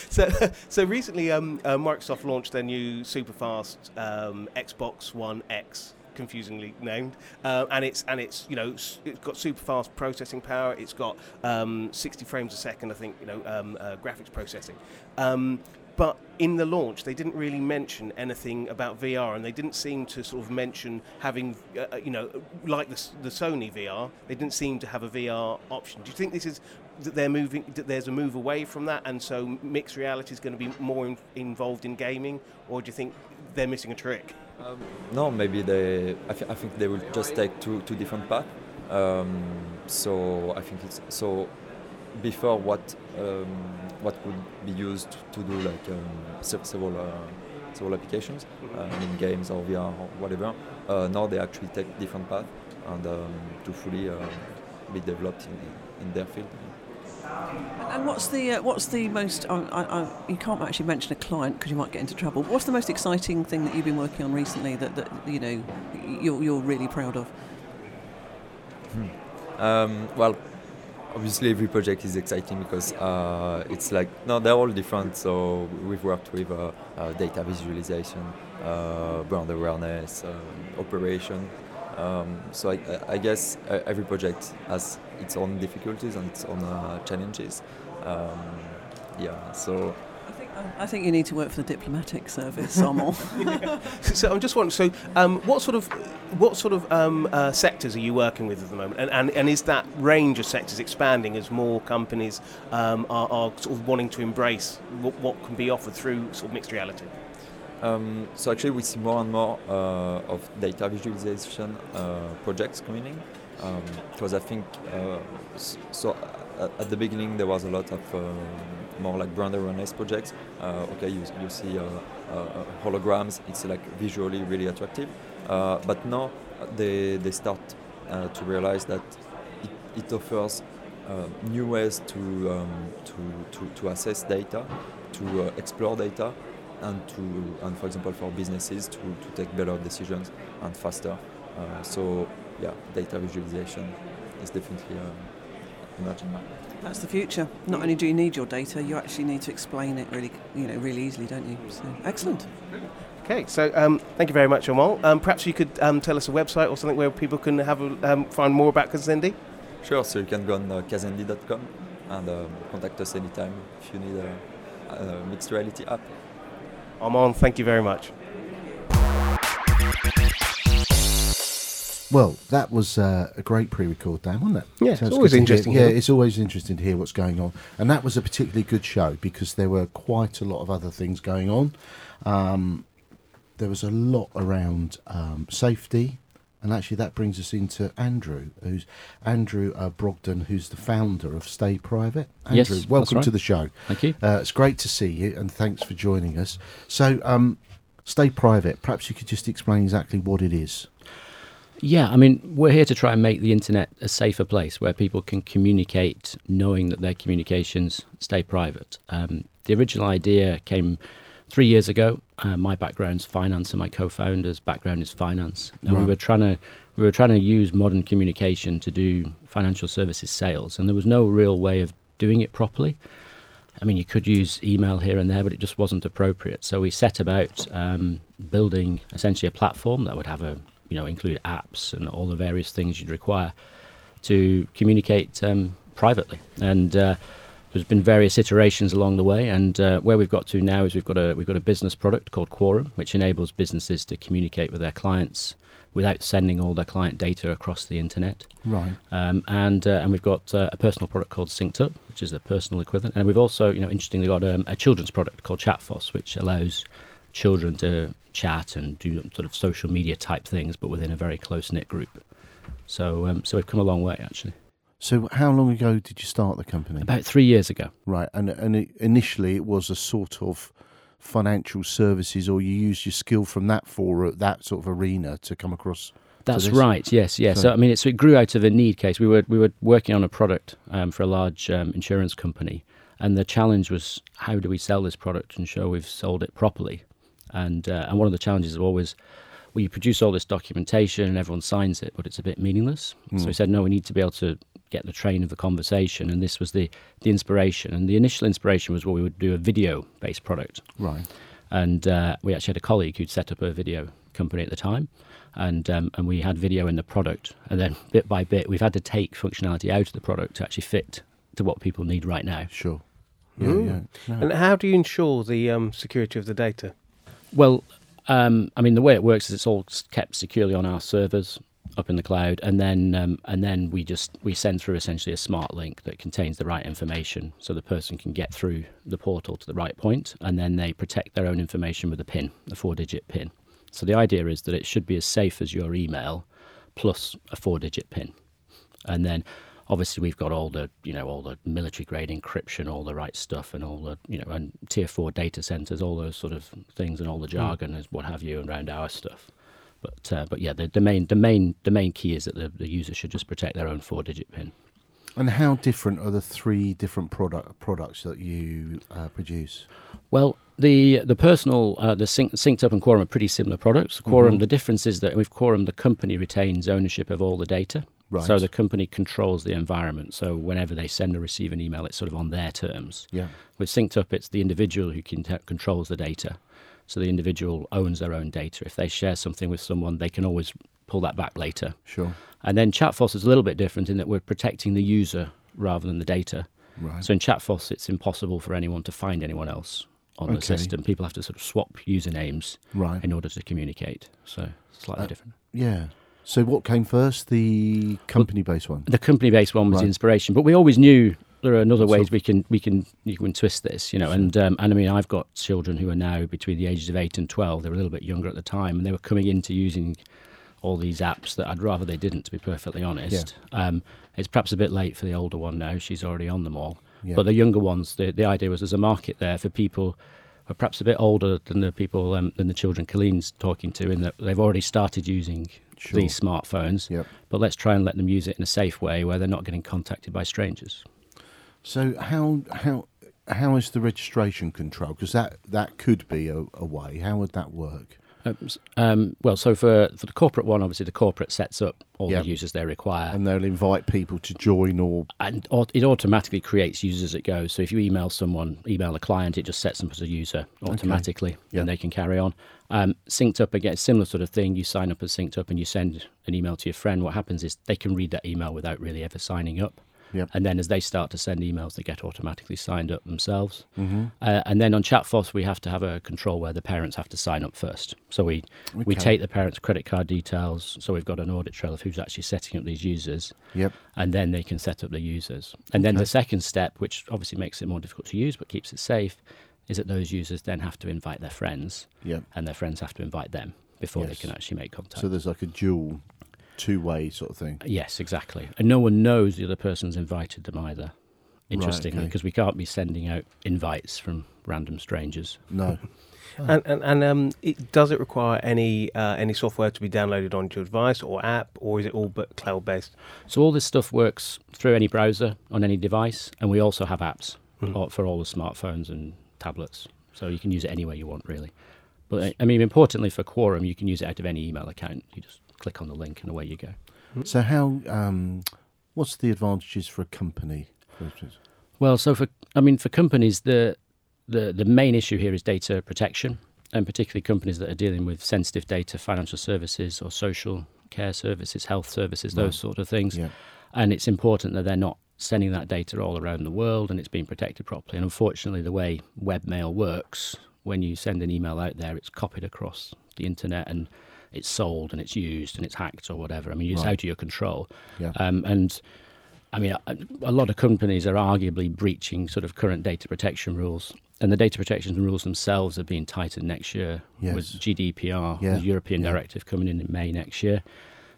so, *laughs* so recently, um, uh, Microsoft launched their new super fast um, Xbox One X, confusingly named, uh, and it's and it's you know it's got super fast processing power. It's got um, 60 frames a second, I think, you know, um, uh, graphics processing. Um, but in the launch, they didn't really mention anything about VR, and they didn't seem to sort of mention having, uh, uh, you know, like the, the Sony VR. They didn't seem to have a VR option. Do you think this is that they're moving? That there's a move away from that, and so mixed reality is going to be more in, involved in gaming, or do you think they're missing a trick? Um, no, maybe they. I, th- I think they will just take two two different paths. Um, so I think it's so. Before what um, what would be used to do like um, several uh, several applications uh, in games or VR or whatever. Uh, now they actually take different paths and um, to fully uh, be developed in, in their field. And, and what's the uh, what's the most? I, I, I, you can't actually mention a client because you might get into trouble. What's the most exciting thing that you've been working on recently that, that you know you're, you're really proud of? Um, well, obviously every project is exciting because uh, it's like no, they're all different. So we've worked with uh, uh, data visualization, uh, brand awareness, um, operation. Um, so I, I- guess uh, every project has its own difficulties and its own uh, challenges. Um, yeah. So I think, you need to work for the diplomatic service, Armand. *laughs* *laughs* So I'm just wondering. So, um, what sort of what sort of um, uh, sectors are you working with at the moment, and, and and is that range of sectors expanding as more companies um, are, are sort of wanting to embrace what, what can be offered through sort of mixed reality? Um, so actually, we see more and more uh, of data visualization uh, projects coming in because I think uh, so. At, at the beginning, there was a lot of um, more like brand awareness projects. Uh, okay, you, you see uh, uh, holograms; it's like visually really attractive. Uh, but now they they start uh, to realize that it, it offers uh, new ways to, um, to to to assess data, to uh, explore data, and to and for example for businesses to, to take better decisions and faster. Uh, so yeah, data visualization is definitely um, emerging. That's the future. Not only do you need your data, you actually need to explain it really, you know, really easily, don't you? So excellent. Okay, so um, thank you very much, Amal. Um, perhaps you could um, tell us a website or something where people can have a, um, find more about Kazendi. Sure, so you can go on uh, kazendi.com and um, contact us anytime if you need a, a mixed reality app. Armand, thank you very much. Well, that was uh, a great pre-record, Dan, wasn't it? Yeah, it's good always interesting, Yeah, it's always interesting to hear what's going on, and that was a particularly good show because there were quite a lot of other things going on. Um, there was a lot around um, safety, and actually that brings us into Andrew, who's Andrew uh, Brogden, who's the founder of Stay Private. Andrew, Yes, welcome to the show. Thank you. Uh, it's great to see you, and thanks for joining us. So, um, Stay Private. Perhaps you could just explain exactly what it is. Yeah, I mean, we're here to try and make the internet a safer place where people can communicate knowing that their communications stay private. Um, the original idea came three years ago. Uh, my background's finance, and my co-founder's background is finance. And we were trying to we were trying to use modern communication to do financial services sales, and there was no real way of doing it properly. I mean, you could use email here and there, but it just wasn't appropriate. So we set about um, building essentially a platform that would have a, you know, include apps and all the various things you'd require to communicate um, privately. And uh, there's been various iterations along the way. And uh, where we've got to now is we've got a we've got a business product called Quorum, which enables businesses to communicate with their clients without sending all their client data across the internet. Right. Um, and uh, and we've got uh, a personal product called Synced Up, which is the personal equivalent. And we've also, you know, interestingly got um, a children's product called Chatfoss, which allows children to chat and do sort of social media type things, but within a very close knit group. So um, so we've come a long way actually. So, how long ago did you start the company? About three years ago. Right, and and it, initially it was a sort of financial services, or you used your skill from that for uh, that sort of arena to come across. That's right. Yes, yes. So- So, I mean, it grew out of a need case. We were we were working on a product um, for a large um, insurance company, and the challenge was how do we sell this product and show we've sold it properly? And uh, and one of the challenges is always, well, you produce all this documentation and everyone signs it, but it's a bit meaningless. So we said, no, we need to be able to get the train of the conversation, and this was the the inspiration. And the initial inspiration was, well, we would do a video based product. Right. And uh, we actually had a colleague who'd set up a video company at the time, and um, and we had video in the product. And then bit by bit, we've had to take functionality out of the product to actually fit to what people need right now. Sure. Yeah, yeah. No. And how do you ensure the um, security of the data? Well, um, I mean, the way it works is it's all kept securely on our servers up in the cloud, and then um, and then we just we send through essentially a smart link that contains the right information, so the person can get through the portal to the right point, and then they protect their own information with a PIN, a four-digit PIN. So the idea is that it should be as safe as your email, plus a four-digit PIN, and then obviously we've got all the you know all the military grade encryption all the right stuff and all the you know and tier 4 data centers all those sort of things and all the jargon and what have you around our stuff but uh, but yeah the, the main the main the main key is that the, the user should just protect their own four digit pin And how different are the three different product products that you uh, produce? Well, the the personal uh, the sync, synced up and Quorum are pretty similar products. Quorum, Mhm. the difference is that with Quorum, the company retains ownership of all the data. Right. So the company controls the environment. So whenever they send or receive an email, it's sort of on their terms. Yeah. With Synced Up, it's the individual who can controls the data. So the individual owns their own data. If they share something with someone, they can always pull that back later. Sure. And then ChatFOS is a little bit different in that we're protecting the user rather than the data. Right. So in ChatFOS, it's impossible for anyone to find anyone else. on Okay. the system. People have to sort of swap usernames Right. in order to communicate. So slightly Uh, different. Yeah. So what came first? The company-based one. The company-based one was the inspiration, but we always knew there are other So- ways we can we can you can twist this, you know. And um, and I mean, I've got children who are now between the ages of eight and twelve. They were a little bit younger at the time, and they were coming into using all these apps that I'd rather they didn't, to be perfectly honest. Um, it's perhaps a bit late for the older one now; she's already on them all. Yeah. But the younger ones, the the idea was there's a market there for people who are perhaps a bit older than the people um, than the children Colleen's talking to, in that they've already started using Sure. these smartphones. Yep. But let's try and let them use it in a safe way where they're not getting contacted by strangers. So how how how is the registration control? Because that that could be a, a way. How would that work? Um, well, so for, for the corporate one, obviously the corporate sets up all Yep. the users they require. And they'll invite people to join or and it automatically creates users as it goes. So if you email someone, email a client, it just sets them as a user automatically, Yeah. and they can carry on. Um, synced up again, similar sort of thing. You sign up as synced up, and you send an email to your friend. What happens is they can read that email without really ever signing up. Yep. And then as they start to send emails, they get automatically signed up themselves. Mm-hmm. Uh, and then on ChatFOS, we have to have a control where the parents have to sign up first. So we we take the parents' credit card details. So we've got an audit trail of who's actually setting up these users Yep. and then they can set up the users. And then the second step, which obviously makes it more difficult to use but keeps it safe, is that those users then have to invite their friends, Yep. and their friends have to invite them before they can actually make contact. So there's like a dual two way sort of thing. yes, exactly. And no one knows the other person's invited them either. Interestingly, okay. because we can't be sending out invites from random strangers. No. *laughs* And and, and um, it, does it require any uh, any software to be downloaded onto your device or app, or is it all but cloud based? So all this stuff works through any browser on any device, and we also have apps all- for all the smartphones and tablets. So you can use it anywhere you want, really. But I mean, importantly for Quorum, you can use it out of any email account. You just click on the link, and away you go. So how um what's the advantages for a company? Well, so for I mean, for companies, the the the main issue here is data protection, and particularly companies that are dealing with sensitive data, financial services or social care services, health services, those Right. sort of things. Yeah. and it's important that they're not sending that data all around the world and it's being protected properly. And unfortunately, the way webmail works, when you send an email out there, it's copied across the internet and it's sold and it's used and it's hacked or whatever. I mean, it's Right. out of your control. Yeah. Um, and I mean, a, a lot of companies are arguably breaching sort of current data protection rules. And the data protection rules themselves are being tightened next year with GDPR, Yeah. the European Yeah. directive coming in in May next year.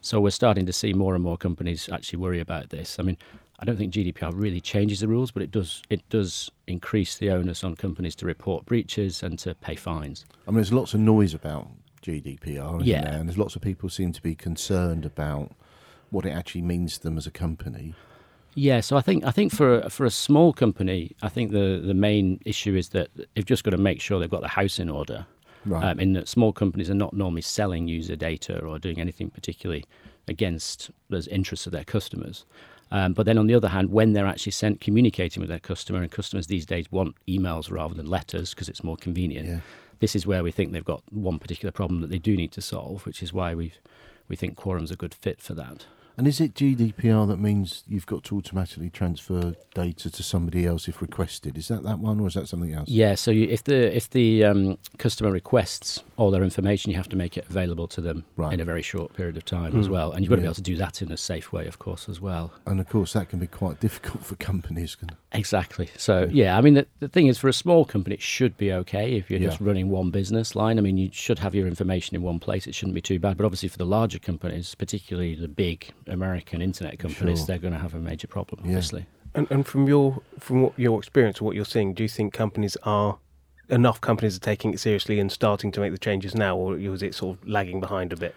So we're starting to see more and more companies actually worry about this. I mean, I don't think GDPR really changes the rules, but it does it does increase the onus on companies to report breaches and to pay fines. I mean there's lots of noise about GDPR, isn't Yeah. there? And there's lots of people seem to be concerned about what it actually means to them as a company. Yeah, so I think I think for a- for a small company, I think the the main issue is that they've just got to make sure they've got the house in order. Right. Um, in that small companies are not normally selling user data or doing anything particularly against the interests of their customers. Um, but then on the other hand, when they're actually sent communicating with their customer, and customers these days want emails rather than letters because it's more convenient. Yeah. This is where we think they've got one particular problem that they do need to solve, which is why we we think Quorum's a good fit for that. And is it GDPR that means you've got to automatically transfer data to somebody else if requested? Is that that one, or is that something else? Yeah, so you, if the if the um, customer requests all their information, you have to make it available to them Right. in a very short period of time as Hmm. well, and you've got to be able to do that in a safe way, of course, as well. And of course, that can be quite *laughs* difficult for companies. Can Exactly. So yeah, I mean the, the thing is, for a small company, it should be okay if you're Yeah. just running one business line. I mean, you should have your information in one place. It shouldn't be too bad. But obviously, for the larger companies, particularly the big American internet companies, Sure. they're going to have a major problem. Yeah. Obviously. And, and from your from what your experience or what you're seeing, do you think companies are enough companies are taking it seriously and starting to make the changes now, or is it sort of lagging behind a bit?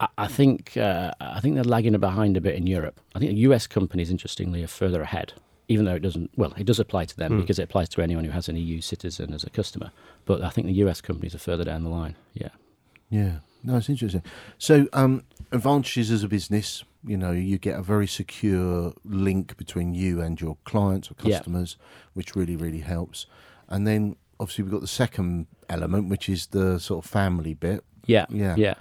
I, I think uh, I think they're lagging behind a bit in Europe. I think the US companies, interestingly, are further ahead. Even though it doesn't, well, it does apply to them Hmm. because it applies to anyone who has an EU citizen as a customer. But I think the US companies are further down the line. Yeah. Yeah, no, it's interesting. So, um, advantages as a business, you know, you get a very secure link between you and your clients or Yeah. customers, which really, really helps. And then, obviously, we've got the second element, which is the sort of family bit. Yeah. Yeah. Yeah.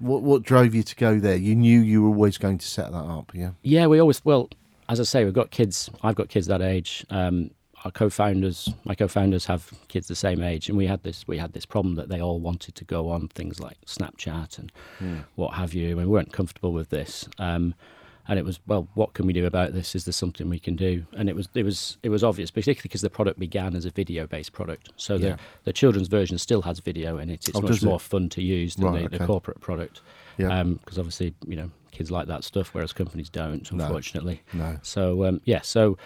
What what drove you to go there? You knew you were always going to set that up, yeah. Yeah, we always well, as I say, we've got kids. I've got kids that age. Um, our co-founders, my co-founders have kids the same age, and we had this we had this problem that they all wanted to go on things like Snapchat and what have you, and we weren't comfortable with this. Um, and it was well, what can we do about this? Is there something we can do? And it was it was it was obvious, particularly because the product began as a video-based product. So Yeah. the the children's version still has video in it. It's Oh, much does it? more fun to use than Right, the, okay. the corporate product. Yeah. Because obviously, you know, kids like that stuff, whereas companies don't, No. unfortunately. No. So um, yeah, so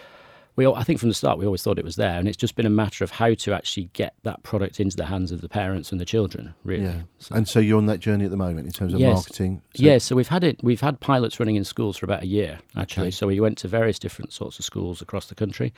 we all, I think from the start we always thought it was there, and it's just been a matter of how to actually get that product into the hands of the parents and the children. Really. Yeah. So- And so you're on that journey at the moment in terms of Yes. marketing. So- yeah, so we've had it. We've had pilots running in schools for about a year actually. Okay. So we went to various different sorts of schools across the country,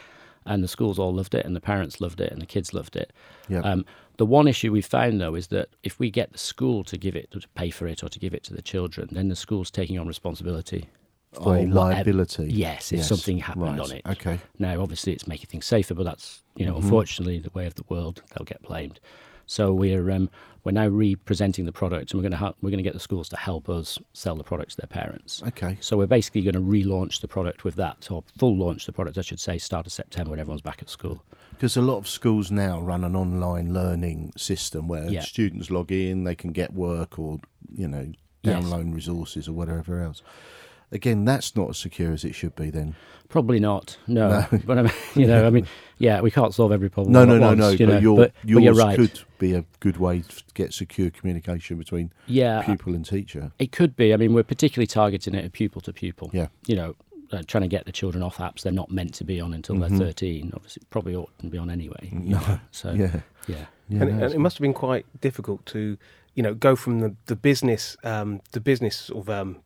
and the schools all loved it, and the parents loved it, and the kids loved it. Yeah. Um, the one issue we found though is that if we get the school to give it to pay for it or to give it to the children, then the school's taking on responsibility. For liability. Yes, if something happened right. on it. Okay. Now, obviously, it's making things safer, but that's you know, Mhm. unfortunately, the way of the world. They'll get blamed. So we're um, we're now re-presenting the product, and we're going to help, we're going to get the schools to help us sell the product to their parents. Okay. So we're basically going to relaunch the product with that, or full launch the product, I should say, start of September when everyone's back at school. Because a lot of schools now run an online learning system where Yeah. students log in, they can get work or, you know, Yes. download resources or whatever else. Again, that's not as secure as it should be then. Probably not, no. No. *laughs* But I mean, you know, I mean, yeah, we can't solve every problem. No, no, no, once, no. you but your, but, but yours you're right. could be a good way to get secure communication between yeah, pupil and teacher. It could be. I mean, we're particularly targeting it at pupil to pupil. Yeah. You know, uh, trying to get the children off apps they're not meant to be on until Mhm. they're 13. Obviously, probably ought to be on anyway. No. know, So, *laughs* Yeah. yeah. yeah and, no, it, and it must have been quite difficult to, you know, go from the the business um, the business sort of um,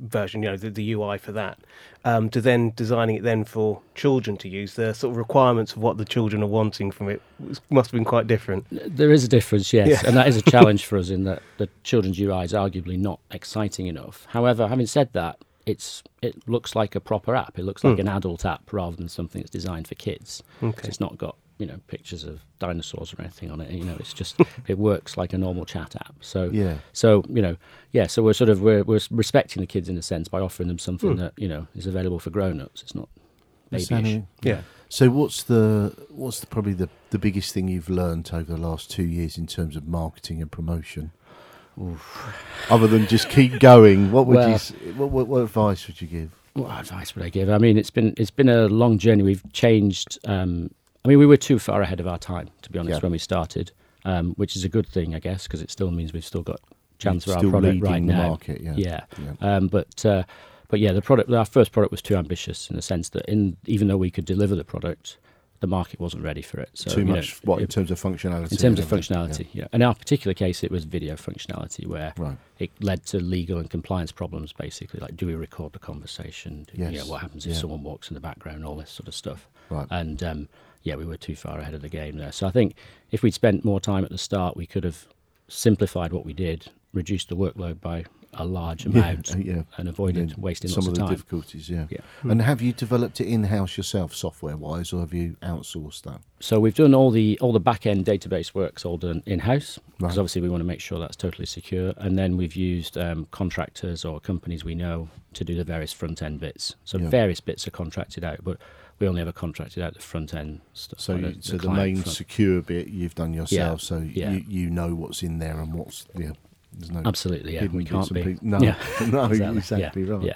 version, you know, the, the UI for that, um, to then designing it then for children to use. The sort of requirements of what the children are wanting from it was- must have been quite different. There is a difference, yes, Yeah. and that is a *laughs* challenge for us in that the children's UI is arguably not exciting enough. However, having said that, it's it looks like a proper app. It looks like Hmm. an adult app rather than something that's designed for kids. Okay. It's not got you know pictures of dinosaurs or anything on it. You know, it's just *laughs* it works like a normal chat app. So yeah. So you know, yeah. So we're sort of we're we're respecting the kids in a sense by offering them something Hmm. that you know is available for grown-ups. It's not babyish. Yeah. So what's the what's the, probably the, the biggest thing you've learnt over the last two years in terms of marketing and promotion? Other than just keep going, what would Well- s- what, what what advice would you give? What advice would I give? I mean, it's been it's been a long journey. We've changed. Um, I mean, we were too far ahead of our time, to be honest, Yeah. when we started, um, which is a good thing, I guess, because it still means we've still got chance for our product right the now. market, yeah. Yeah. Yeah. Um, but uh, but yeah, the product, our first product was too ambitious in the sense that in even though we could deliver the product, the market wasn't ready for it. So Too you know, much. what in terms of functionality? in terms of functionality, yeah. In our particular case, it was video functionality where Right. it led to legal and compliance problems, basically. Like, do we record the conversation? Do, you know, Yes, what happens if yeah. someone walks in the background? All this sort of stuff. Right. And um, yeah, we were too far ahead of the game there. So I think if we'd spent more time at the start, we could have simplified what we did, reduced the workload by a large amount, uh, yeah. and avoided Yeah, wasting some lots of of the time. difficulties. Yeah. Yeah. And have you developed it in house yourself, software wise, or have you outsourced that? So we've done all the all the back end database work's all done in house because Right. obviously we want to make sure that's totally secure. And then we've used um, contractors or companies we know to do the various front end bits. So Yeah. various bits are contracted out, but we only ever contracted out the front end stuff. So, like you, the- so the, client main front. secure bit you've done yourself. So yeah. you you know what's in there and what's yeah. There's no Absolutely, yeah. We can't and be. pieces. No, Yeah. *laughs* no, Exactly, *laughs* exactly, yeah, right. yeah.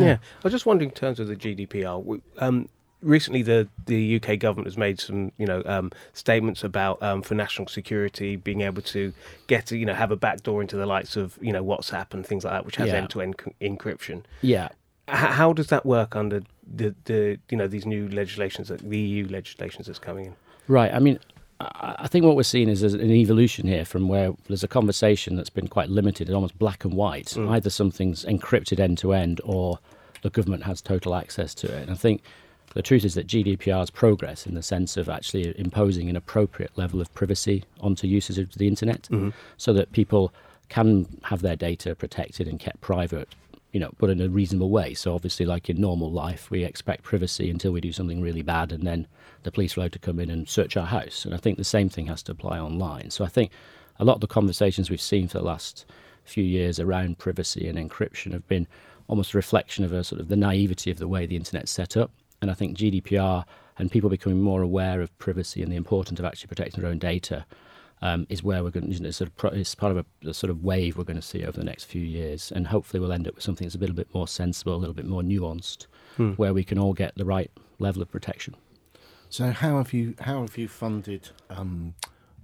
Yeah. I was just wondering in terms of the GDPR. Um, recently, the the UK government has made some, you know, um, statements about um, for national security being able to get, you know, have a backdoor into the likes of, you know, WhatsApp and things like that, which has end to end encryption. Yeah. H- how does that work under the, the you know these new legislations, that the EU legislations that's coming in? Right. I mean, I I think what we're seeing is an evolution here from where there's a conversation that's been quite limited and almost black and white. Mm. Either something's encrypted end to end or the government has total access to it. And I think the truth is that GDPR's progress in the sense of actually imposing an appropriate level of privacy onto users of the internet Mm-hmm. so that people can have their data protected and kept private you know but in a reasonable way. So obviously like in normal life we expect privacy until we do something really bad and then the police are allowed to come in and search our house. And i think the same thing has to apply online. So i think a lot of the conversations we've seen for the last few years around privacy and encryption have been almost a reflection of a sort of the naivety of the way the internet's set up. And i think gdpr and people becoming more aware of privacy and the importance of actually protecting their own data. Um, is where we're going. You know, sort of pro- it's part of a, a sort of wave we're going to see over the next few years, and hopefully we'll end up with something that's a little bit more sensible, a little bit more nuanced, Hmm. where we can all get the right level of protection. So how have you how have you funded um,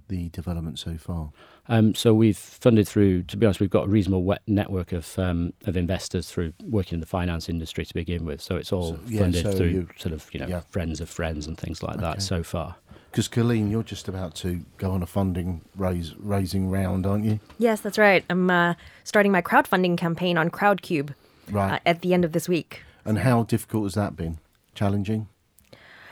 the development so far? Um, so we've funded through. To be honest, we've got a reasonable wet network of um, of investors through working in the finance industry to begin with. So it's all So- yeah, funded so through you- sort of you know yeah. friends of friends and things like Okay. that so far. Because Colleen, you're just about to go on a funding raise raising round, aren't you? Yes, that's right. I'm uh, starting my crowdfunding campaign on Crowdcube Right. uh, at the end of this week. and how difficult has that been? Challenging.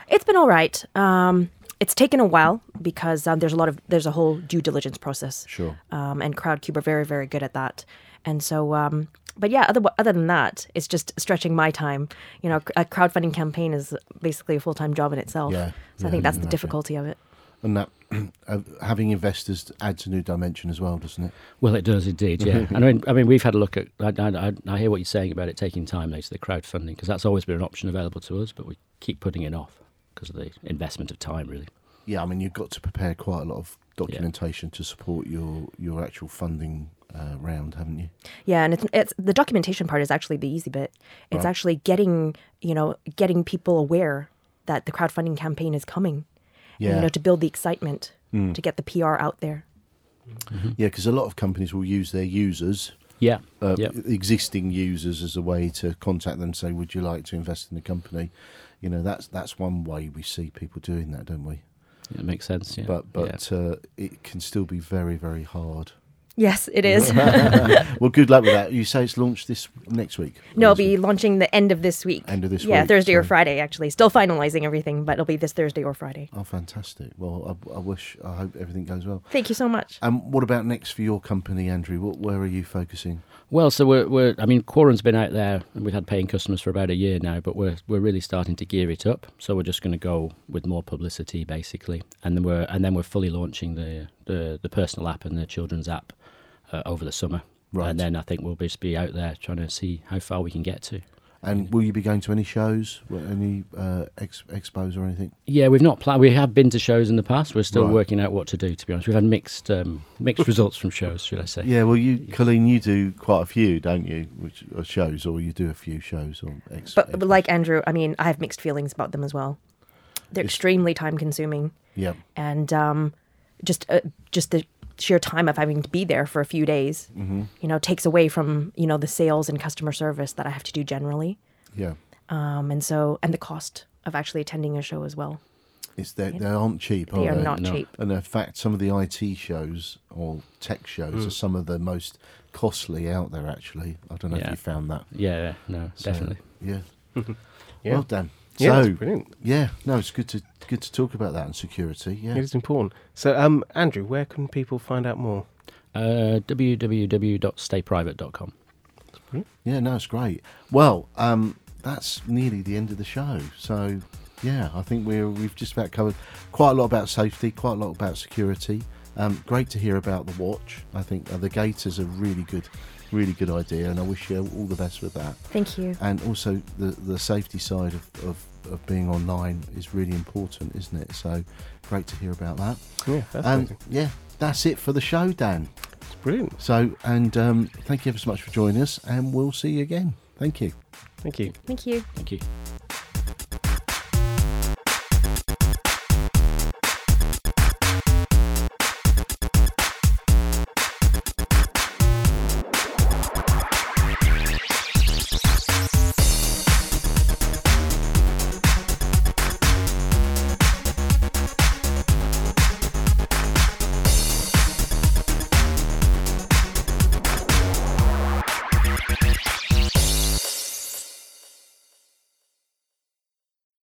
It's been all right. Um, it's taken a while because um, there's a lot of there's a whole due diligence process. Sure. Um, and Crowdcube are very very good at that. And so, um, but yeah, other other than that, it's just stretching my time. You know, a crowdfunding campaign is basically a full time job in itself. Yeah, So yeah, I think that's the difficulty of it. And that *clears throat* uh, having investors adds a new dimension as well, doesn't it? Well, it does indeed, yeah. *laughs* and I mean, I mean, we've had a look at. I, I, I hear what you're saying about it taking time, later the crowdfunding, because that's always been an option available to us, but we keep putting it off because of the investment of time, really. Yeah, I mean you've got to prepare quite a lot of documentation to support your your actual funding uh, round, haven't you? Yeah, and it's it's the documentation part is actually the easy bit. It's Right. actually getting you know getting people aware that the crowdfunding campaign is coming. and, Yeah. you know to build the excitement Mm. to get the PR out there. Yeah, because a lot of companies will use their users, Yeah, uh, yeah. existing users, as a way to contact them. Say, would you like to invest in the company? You know, that's that's one way we see people doing that, don't we? It makes sense. Yeah, But yeah. but uh, it can still be very very hard. Yes, it is. *laughs* well, good luck with that. You say it's launched this next week. no, it'll be week? launching the end of this week. End of this yeah, week, Thursday or Friday actually. Still finalizing everything, but it'll be this Thursday or Friday. Oh, fantastic! Well, I, I wish, I hope everything goes well. Thank you so much. Um, what about next for your company, Andrew? What, where are you focusing? Well, so we're, we're I mean, Quorum's been out there and we've had paying customers for about a year now, but we're we're really starting to gear it up. So we're just going to go with more publicity, basically, and then we're and then we're fully launching the the, the personal app and the children's app uh, over the summer. Right. And then I think we'll just be out there trying to see how far we can get to. And will you be going to any shows, any uh, ex- expos or anything? Yeah, we've not planned. We have been to shows in the past. We're still Right. working out what to do. To be honest, we've had mixed um, mixed results from shows, should I say? Yeah, well, you, Colleen, you do quite a few, don't you? Which are shows, or you do a few shows or ex- But, ex- but like Andrew, I mean, I have mixed feelings about them as well. They're It's- extremely time consuming, yeah, and um, just uh, just the sheer time of having to be there for a few days, hmm you know, takes away from you know the sales and customer service that I have to do generally, yeah. um, and so and the cost of actually attending a show as well. It's they, they aren't cheap, They are are they? not No. cheap. And in fact, some of the IT shows or tech shows Mm. are some of the most costly out there. Actually, I don't know if you found that. Yeah, yeah, no, So, definitely. Yeah. *laughs* Yeah. Well done. Yeah, so that's brilliant. yeah, no, it's good to good to talk about that and security. Yeah. It is important. So, um, Andrew, where can people find out more? Uh, www.stayprivate.com. Yeah, no, it's great. Well, um, that's nearly the end of the show. So, yeah, I think we're we've just about covered quite a lot about safety, quite a lot about security. Um, great to hear about the watch. I think uh, the Gator are really good, really good idea, and I wish you all the best with that. Thank you. And also, the the safety side of, of, of being online is really important, isn't it? So, great to hear about that. Yeah, that's And yeah, that's it for the show, Dan. It's brilliant. So, and um, thank you ever so much for joining us, and we'll see you again. Thank you. Thank you. Thank you. Thank you.